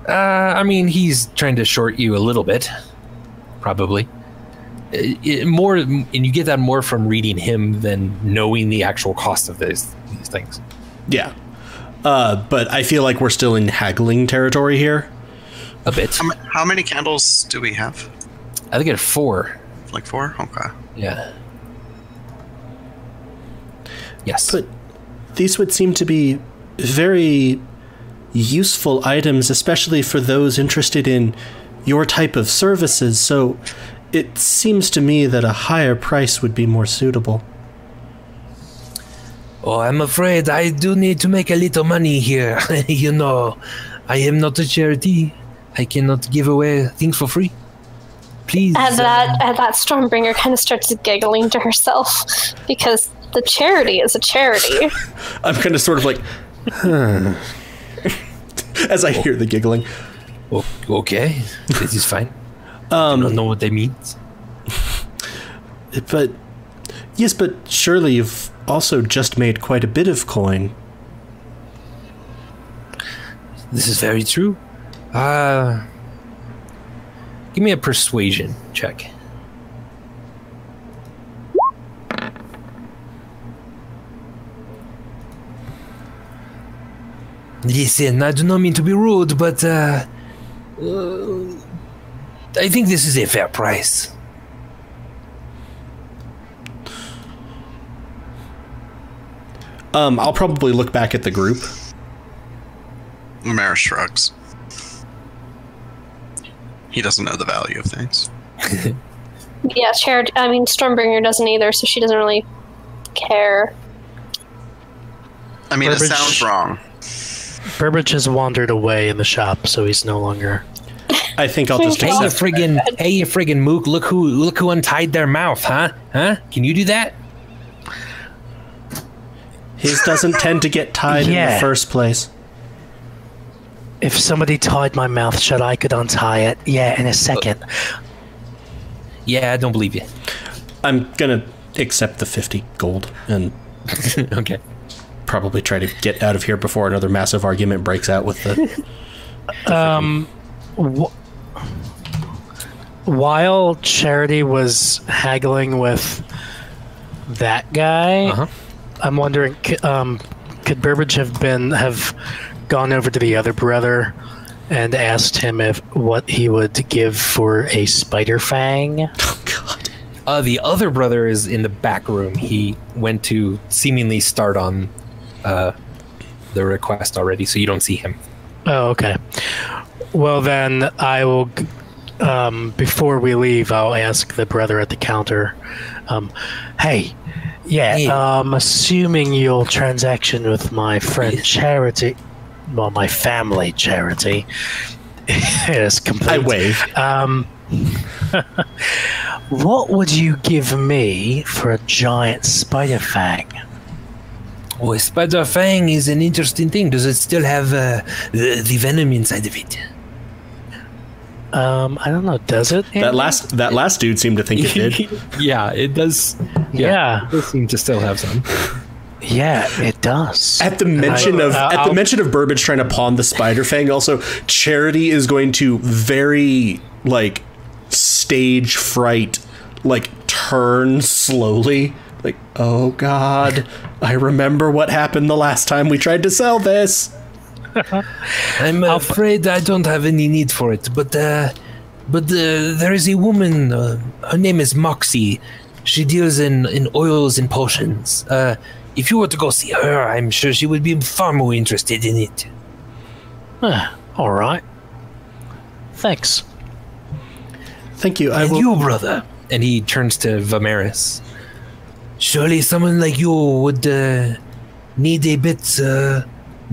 Speaker 2: Uh, I mean, he's trying to short you a little bit, probably. Uh, it- more, and you get that more from reading him than knowing the actual cost of these these things.
Speaker 1: Yeah. Uh, but I feel like we're still in haggling territory here.
Speaker 2: A bit.
Speaker 5: How, how many candles do we have?
Speaker 2: I think it's four.
Speaker 5: Like four? Okay.
Speaker 2: Yeah. Yes.
Speaker 1: But these would seem to be very useful items, especially for those interested in your type of services. So it seems to me that a higher price would be more suitable.
Speaker 2: oh, I'm afraid I do need to make a little money here. you know, I am not a charity. I cannot give away things for free. Please.
Speaker 4: At
Speaker 2: uh,
Speaker 4: that, at that, Stormbringer kind of starts giggling to herself because the charity is a charity.
Speaker 1: I'm kind of sort of like, huh. as I hear the giggling.
Speaker 2: okay, this is fine. Um, I don't know what that means.
Speaker 1: But yes, but surely you've also just made quite a bit of coin.
Speaker 2: This is very true. Uh, give me a persuasion check. Listen, I do not mean to be rude, but uh, uh, I think this is a fair price.
Speaker 1: Um, I'll probably look back at the group.
Speaker 5: Mara shrugs. He doesn't know the value of things.
Speaker 4: yeah, charity. I mean, Stormbringer doesn't either, so she doesn't really care.
Speaker 5: I mean,
Speaker 3: Burbage-
Speaker 5: it sounds wrong.
Speaker 3: Burbage has wandered away in the shop, so he's no longer.
Speaker 1: I think I'll just
Speaker 2: Hey, you friggin', hey, you friggin' mook! Look who, look who untied their mouth, huh? Huh? Can you do that?
Speaker 1: His doesn't tend to get tied in the first place.
Speaker 3: If somebody tied my mouth shut, I could untie it. Yeah, in a second.
Speaker 2: Yeah, I don't believe you.
Speaker 1: I'm gonna accept the 50 gold and
Speaker 2: okay.
Speaker 1: probably try to get out of here before another massive argument breaks out with the.
Speaker 3: Um, wh- while Charity was haggling with that guy,
Speaker 2: Uh-huh.
Speaker 3: I'm wondering, um, could Burbage have been have gone over to the other brother and asked him if what he would give for a spider fang?
Speaker 1: oh, God.
Speaker 2: Uh, the other brother is in the back room. He went to seemingly start on uh, the request already, so you don't see him.
Speaker 3: Oh, okay. Well, then I will. Um, before we leave, I'll ask the brother at the counter. Um, hey, yeah.
Speaker 2: Hey.
Speaker 3: Um, assuming your transaction with my friend Charity, well, my family Charity, is complete.
Speaker 1: I wave.
Speaker 3: Um, what would you give me for a giant spider fang?
Speaker 2: Oh, a spider fang is an interesting thing. Does it still have uh, the, the venom inside of it?
Speaker 3: Um, I don't know. Does it?
Speaker 1: That last that last dude seemed to think it did.
Speaker 2: yeah, it does.
Speaker 3: Yeah.
Speaker 2: it does seem to still have some.
Speaker 3: Yeah, it does.
Speaker 1: At the mention
Speaker 3: I-
Speaker 1: of
Speaker 3: uh,
Speaker 1: at the
Speaker 3: I'll-
Speaker 1: mention of Burbage trying to pawn the spider fang, also Charity is going to very like stage fright like turn slowly. Like, oh god, I remember what happened the last time we tried to sell this.
Speaker 2: I'm afraid I don't have any need for it, but uh, but uh, there is a woman. Uh, her name is Moxie. She deals in, in oils and potions. Uh, if you were to go see her, I'm sure she would be far more interested in it.
Speaker 3: Ah, all right. Thanks.
Speaker 1: Thank you. I
Speaker 2: And
Speaker 1: will.
Speaker 2: you, brother. And he turns to Vimeris. Surely someone like you would uh, need a bit uh,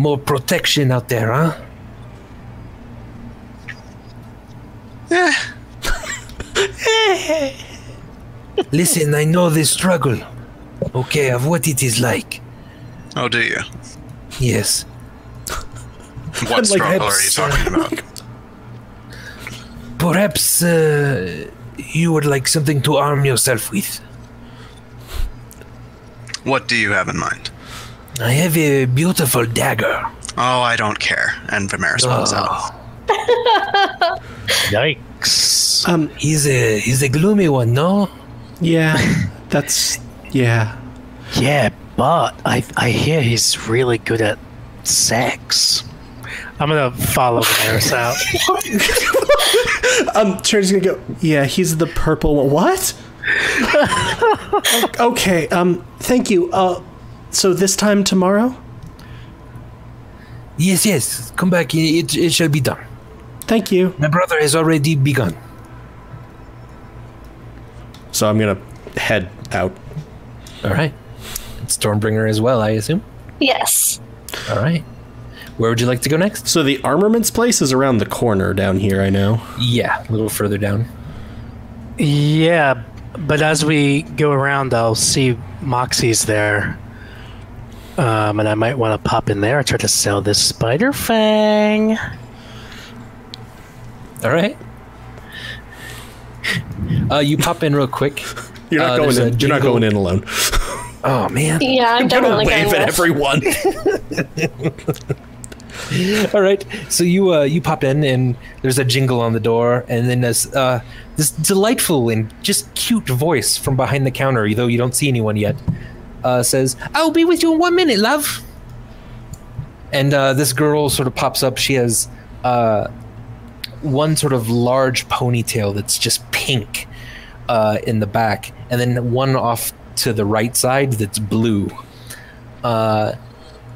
Speaker 2: more protection out there, huh? Listen, I know the struggle. Okay, of what it is like.
Speaker 5: Oh, do you?
Speaker 2: Yes.
Speaker 5: What
Speaker 1: like
Speaker 5: struggle are you talking about?
Speaker 2: Perhaps uh, you would like something to arm yourself with.
Speaker 5: What do you have in mind?
Speaker 2: I have a beautiful dagger.
Speaker 5: Oh, I don't care. And Vimeris walks out.
Speaker 3: Yikes.
Speaker 1: Um,
Speaker 2: he's a he's a gloomy one, no?
Speaker 1: yeah, that's yeah.
Speaker 3: Yeah, but I I hear he's really good at sex. I'm gonna follow Daenerys out.
Speaker 1: Um, Charity's gonna go. Yeah, he's the purple one. What? okay. Um, thank you. Uh, so this time tomorrow.
Speaker 2: Yes, yes. Come back. It, it shall be done.
Speaker 1: Thank you.
Speaker 2: My brother has already begun.
Speaker 1: So I'm gonna head out.
Speaker 2: All right. Stormbringer as well, I assume.
Speaker 4: Yes.
Speaker 2: All right. Where would you like to go next?
Speaker 1: So the armaments place is around the corner down here. I know.
Speaker 2: Yeah, a little further down.
Speaker 3: yeah, but as we go around, I'll see Moxie's there. Um, and I might want to pop in there and try to sell this spider fang.
Speaker 2: All right. Uh, you pop in real quick.
Speaker 1: You're not
Speaker 2: Uh,
Speaker 1: going in. You're not going in alone.
Speaker 2: Oh man.
Speaker 4: Yeah, I'm
Speaker 1: I'm gonna
Speaker 4: definitely
Speaker 1: wave
Speaker 4: going
Speaker 1: at
Speaker 4: with.
Speaker 1: everyone.
Speaker 2: All right. So you uh, you pop in and there's a jingle on the door, and then this uh, this delightful and just cute voice from behind the counter, though you don't see anyone yet, uh, says, "I'll be with you in one minute, love." And uh, this girl sort of pops up. She has uh, one sort of large ponytail that's just pink uh, in the back, and then one off to the right side that's blue. Uh,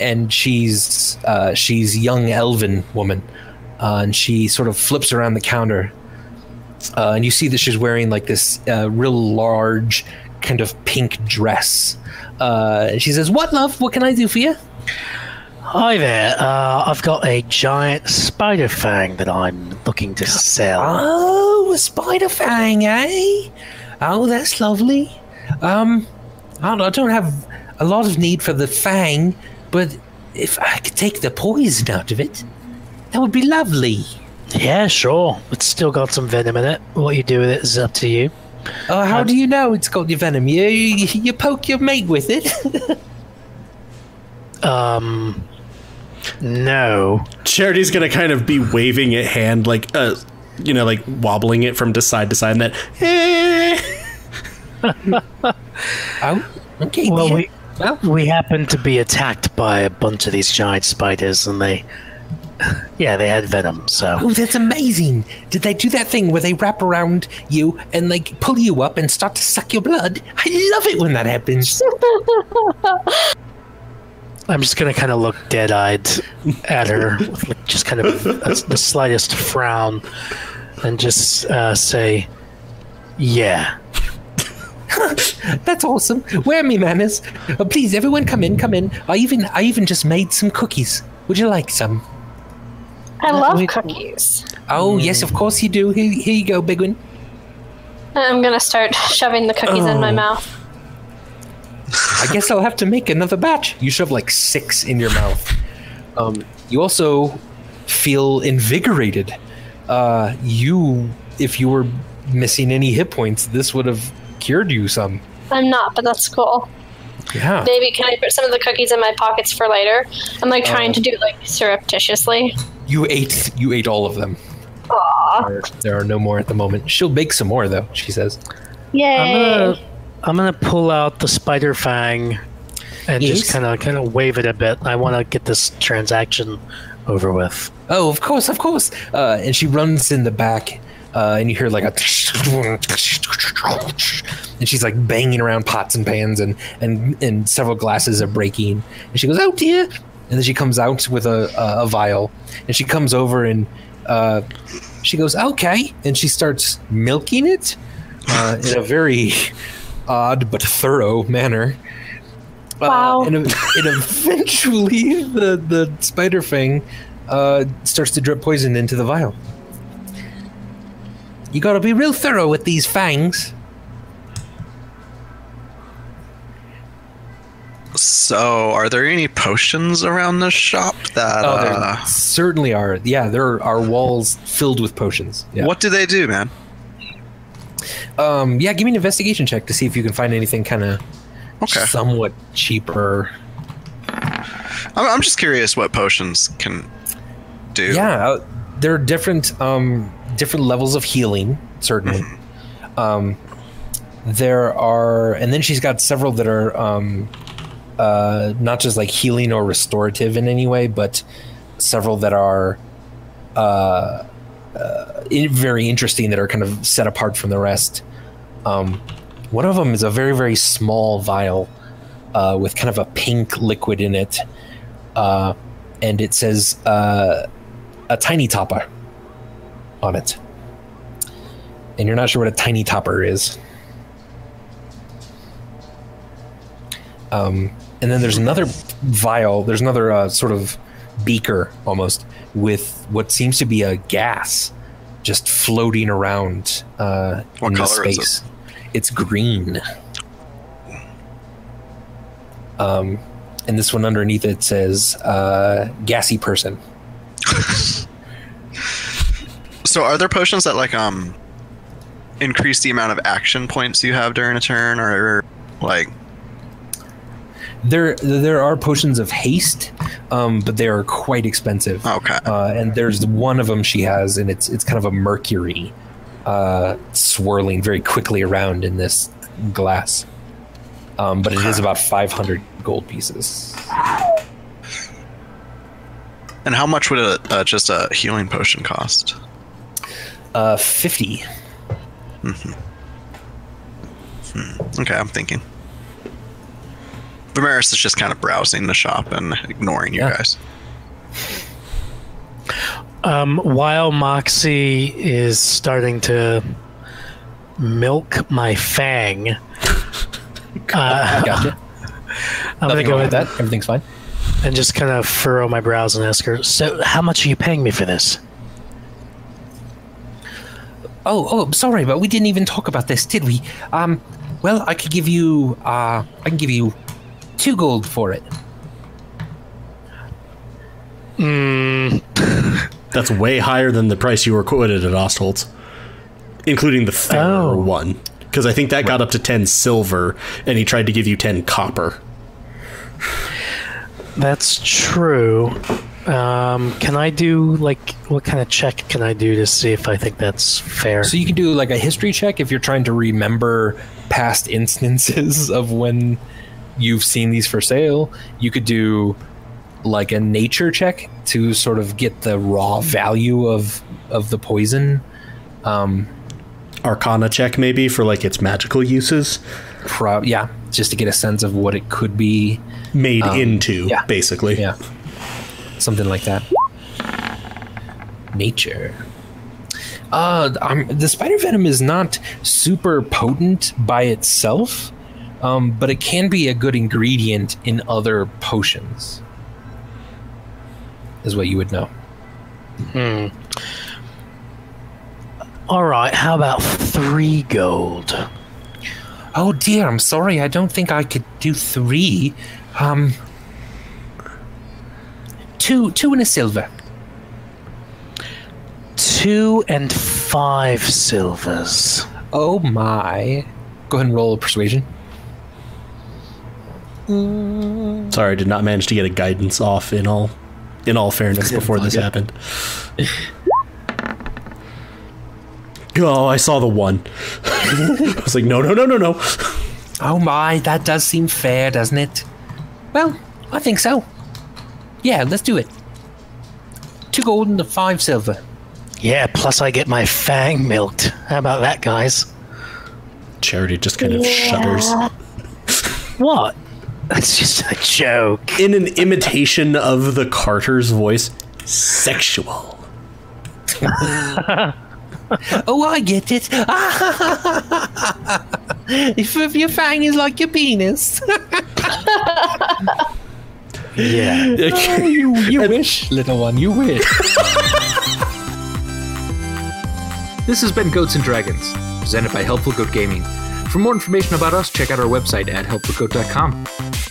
Speaker 2: and she's uh, she's young elven woman, and she sort of flips around the counter, and you see that she's wearing like this real large kind of pink dress. Uh, she says, "What, love? What can I do for you?"
Speaker 3: Hi there. Uh, I've got a giant spider fang that I'm looking to sell.
Speaker 2: Oh, a spider fang, eh? Oh, that's lovely. Um, I don't, I don't have a lot of need for the fang, but if I could take the poison out of it, that would be lovely.
Speaker 3: Yeah, sure. It's still got some venom in it. What you do with it is up to you.
Speaker 2: Uh, how do you know it's got your venom? You, you, you poke your mate with it.
Speaker 3: Um, no.
Speaker 1: Charity's gonna kind of be waving it hand like uh, you know, like wobbling it from to side to side, and then. Eh.
Speaker 2: oh, okay.
Speaker 3: Well,
Speaker 2: dear.
Speaker 3: we
Speaker 2: well,
Speaker 3: we happened to be attacked by a bunch of these giant spiders, and they, yeah, they had venom. So
Speaker 2: oh, that's amazing. Did they do that thing where they wrap around you and like pull you up and start to suck your blood? I love it when that happens.
Speaker 3: I'm just gonna kind of look dead-eyed at her, with just kind of a, the slightest frown, and just uh, say, "Yeah."
Speaker 2: That's awesome. Where are me manners? Uh, please, everyone, come in, come in. I even, I even just made some cookies. Would you like some?
Speaker 4: I love
Speaker 2: we-
Speaker 4: cookies.
Speaker 2: Oh, yes, of course you do. Here, here you go, big one.
Speaker 4: I'm gonna start shoving the cookies in my
Speaker 2: Oh.
Speaker 4: mouth.
Speaker 2: I guess I'll have to make another batch. You shove like six in your mouth. Um, you also feel invigorated. Uh, you, if you were missing any hit points, this would have cured you some.
Speaker 4: I'm not, but that's cool.
Speaker 2: Yeah.
Speaker 4: Maybe can I put some of the cookies in my pockets for later? I'm like trying
Speaker 2: Uh,
Speaker 4: to do it like surreptitiously.
Speaker 2: You ate. You ate all of them.
Speaker 4: Aw. Aw.
Speaker 2: There, there are no more at the moment. She'll bake some more though. She says.
Speaker 3: I'm
Speaker 4: Yay!
Speaker 3: gonna I'm gonna pull out the spider fang and
Speaker 2: Yes?
Speaker 3: just kind of kind of wave it a bit. I want to get this transaction over with.
Speaker 2: Oh, of course, of course. Uh, and she runs in the back, uh, and you hear like a, and she's like banging around pots and pans, and and and several glasses are breaking. And she goes, "Oh dear!" And then she comes out with a a, a vial, and she comes over and uh, she goes, "Okay," and she starts milking it uh, in a very odd but thorough manner.
Speaker 4: Wow.
Speaker 2: Uh, and, and eventually, the the spider thing uh, starts to drip poison into the vial. You gotta be real thorough with these fangs.
Speaker 5: So, are there any potions around the shop that?
Speaker 2: Oh, there
Speaker 5: uh,
Speaker 2: certainly are. Yeah, there are walls filled with potions. Yeah.
Speaker 5: What do they do, man?
Speaker 2: Um. Yeah. Give me an investigation check to see if you can find anything kind of
Speaker 5: Okay.
Speaker 2: somewhat cheaper.
Speaker 5: I'm, I'm just curious what potions can do.
Speaker 2: Yeah, uh, there are different um, different levels of healing. Certainly, um, there are, and then she's got several that are um, uh, not just like healing or restorative in any way, but several that are uh, uh, very interesting that are kind of set apart from the rest. Um, one of them is a very very small vial uh, with kind of a pink liquid in it, uh, and it says. Uh, a tiny topper on it. And you're not sure what a tiny topper is. Um, and then there's another vial, there's another uh, sort of beaker almost with what seems to be a gas just floating around uh,
Speaker 5: What
Speaker 2: in the
Speaker 5: is it?
Speaker 2: space. It's green. Um, and this one underneath it says uh, gassy person.
Speaker 5: So, are there potions that like um increase the amount of action points you have during a turn, or like
Speaker 2: There, there are potions of haste, um, but they are quite expensive.
Speaker 5: okay?
Speaker 2: Uh, and there's one of them she has, and it's it's kind of a mercury uh, swirling very quickly around in this glass. Um, but it is about 500 gold pieces.
Speaker 5: And how much would a uh, just a healing potion cost?
Speaker 2: Uh, 50.
Speaker 5: Okay, I'm thinking. Vimeris is just kind of browsing the shop and ignoring you
Speaker 2: Yeah.
Speaker 5: guys.
Speaker 3: Um, while Moxie is starting to milk my fang, uh,
Speaker 2: Gotcha.
Speaker 3: I'm gonna go with
Speaker 2: with that. Everything's fine.
Speaker 3: and just kind of furrow my brows and ask her, "So, how much are you paying me for this?"
Speaker 2: Oh, oh, sorry, but we didn't even talk about this, did we? Um, well, I could give you, uh, I can give you two gold for it.
Speaker 3: Mm,
Speaker 1: That's way higher than the price you were quoted at Ostholtz, including the fairer
Speaker 3: Oh.
Speaker 1: one. Because I think that got up to 10 silver, and he tried to give you 10 copper.
Speaker 3: that's true. Um, can I do like what kind of check can I do to see if I think that's fair?
Speaker 2: So you can do like a history check if you're trying to remember past instances of when you've seen these for sale. You could do like a nature check to sort of get the raw value of of the poison. Um,
Speaker 1: Arcana check, maybe, for like its magical uses.
Speaker 2: pro- yeah, just to get a sense of what it could be.
Speaker 1: Made
Speaker 2: Um,
Speaker 1: into,
Speaker 2: yeah.
Speaker 1: basically.
Speaker 2: Yeah, something like that. Nature. Uh, um, the spider venom is not super potent by itself, um, but it can be a good ingredient in other potions. Is what you would know.
Speaker 3: Hmm. All right, how about three gold?
Speaker 2: Oh dear, I'm sorry. I don't think I could do three. Um, two, two and a silver.
Speaker 3: Two and five silvers.
Speaker 2: Oh my! Go ahead and roll a persuasion. Mm.
Speaker 1: Sorry, I did not manage to get a guidance off in all in all fairness before this
Speaker 2: Okay.
Speaker 1: happened. Oh, I saw the one. I was like, no, no, no, no, no.
Speaker 2: Oh my, that does seem fair, doesn't it? Well, I think so. Yeah, let's do it. Two gold and five silver.
Speaker 3: Yeah, plus I get my fang milked. How about that, guys?
Speaker 1: Charity just kind of shudders.
Speaker 3: What? That's just a joke.
Speaker 1: In an imitation of the Carter's voice, sexual.
Speaker 2: Oh, I get it. if, if your fang is like your penis.
Speaker 3: Yeah.
Speaker 2: Oh, you you wish, little one, you wish.
Speaker 6: This has been Goats and Dragons, presented by Helpful Goat Gaming. For more information about us, check out our website at helpfulgoat.com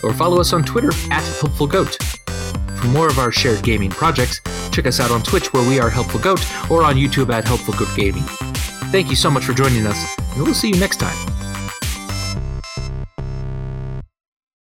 Speaker 6: or follow us on Twitter at helpfulgoat. For more of our shared gaming projects, check us out on Twitch where we are Helpful Goat or on YouTube at Helpful Goat Gaming. Thank you so much for joining us, and we'll see you next time.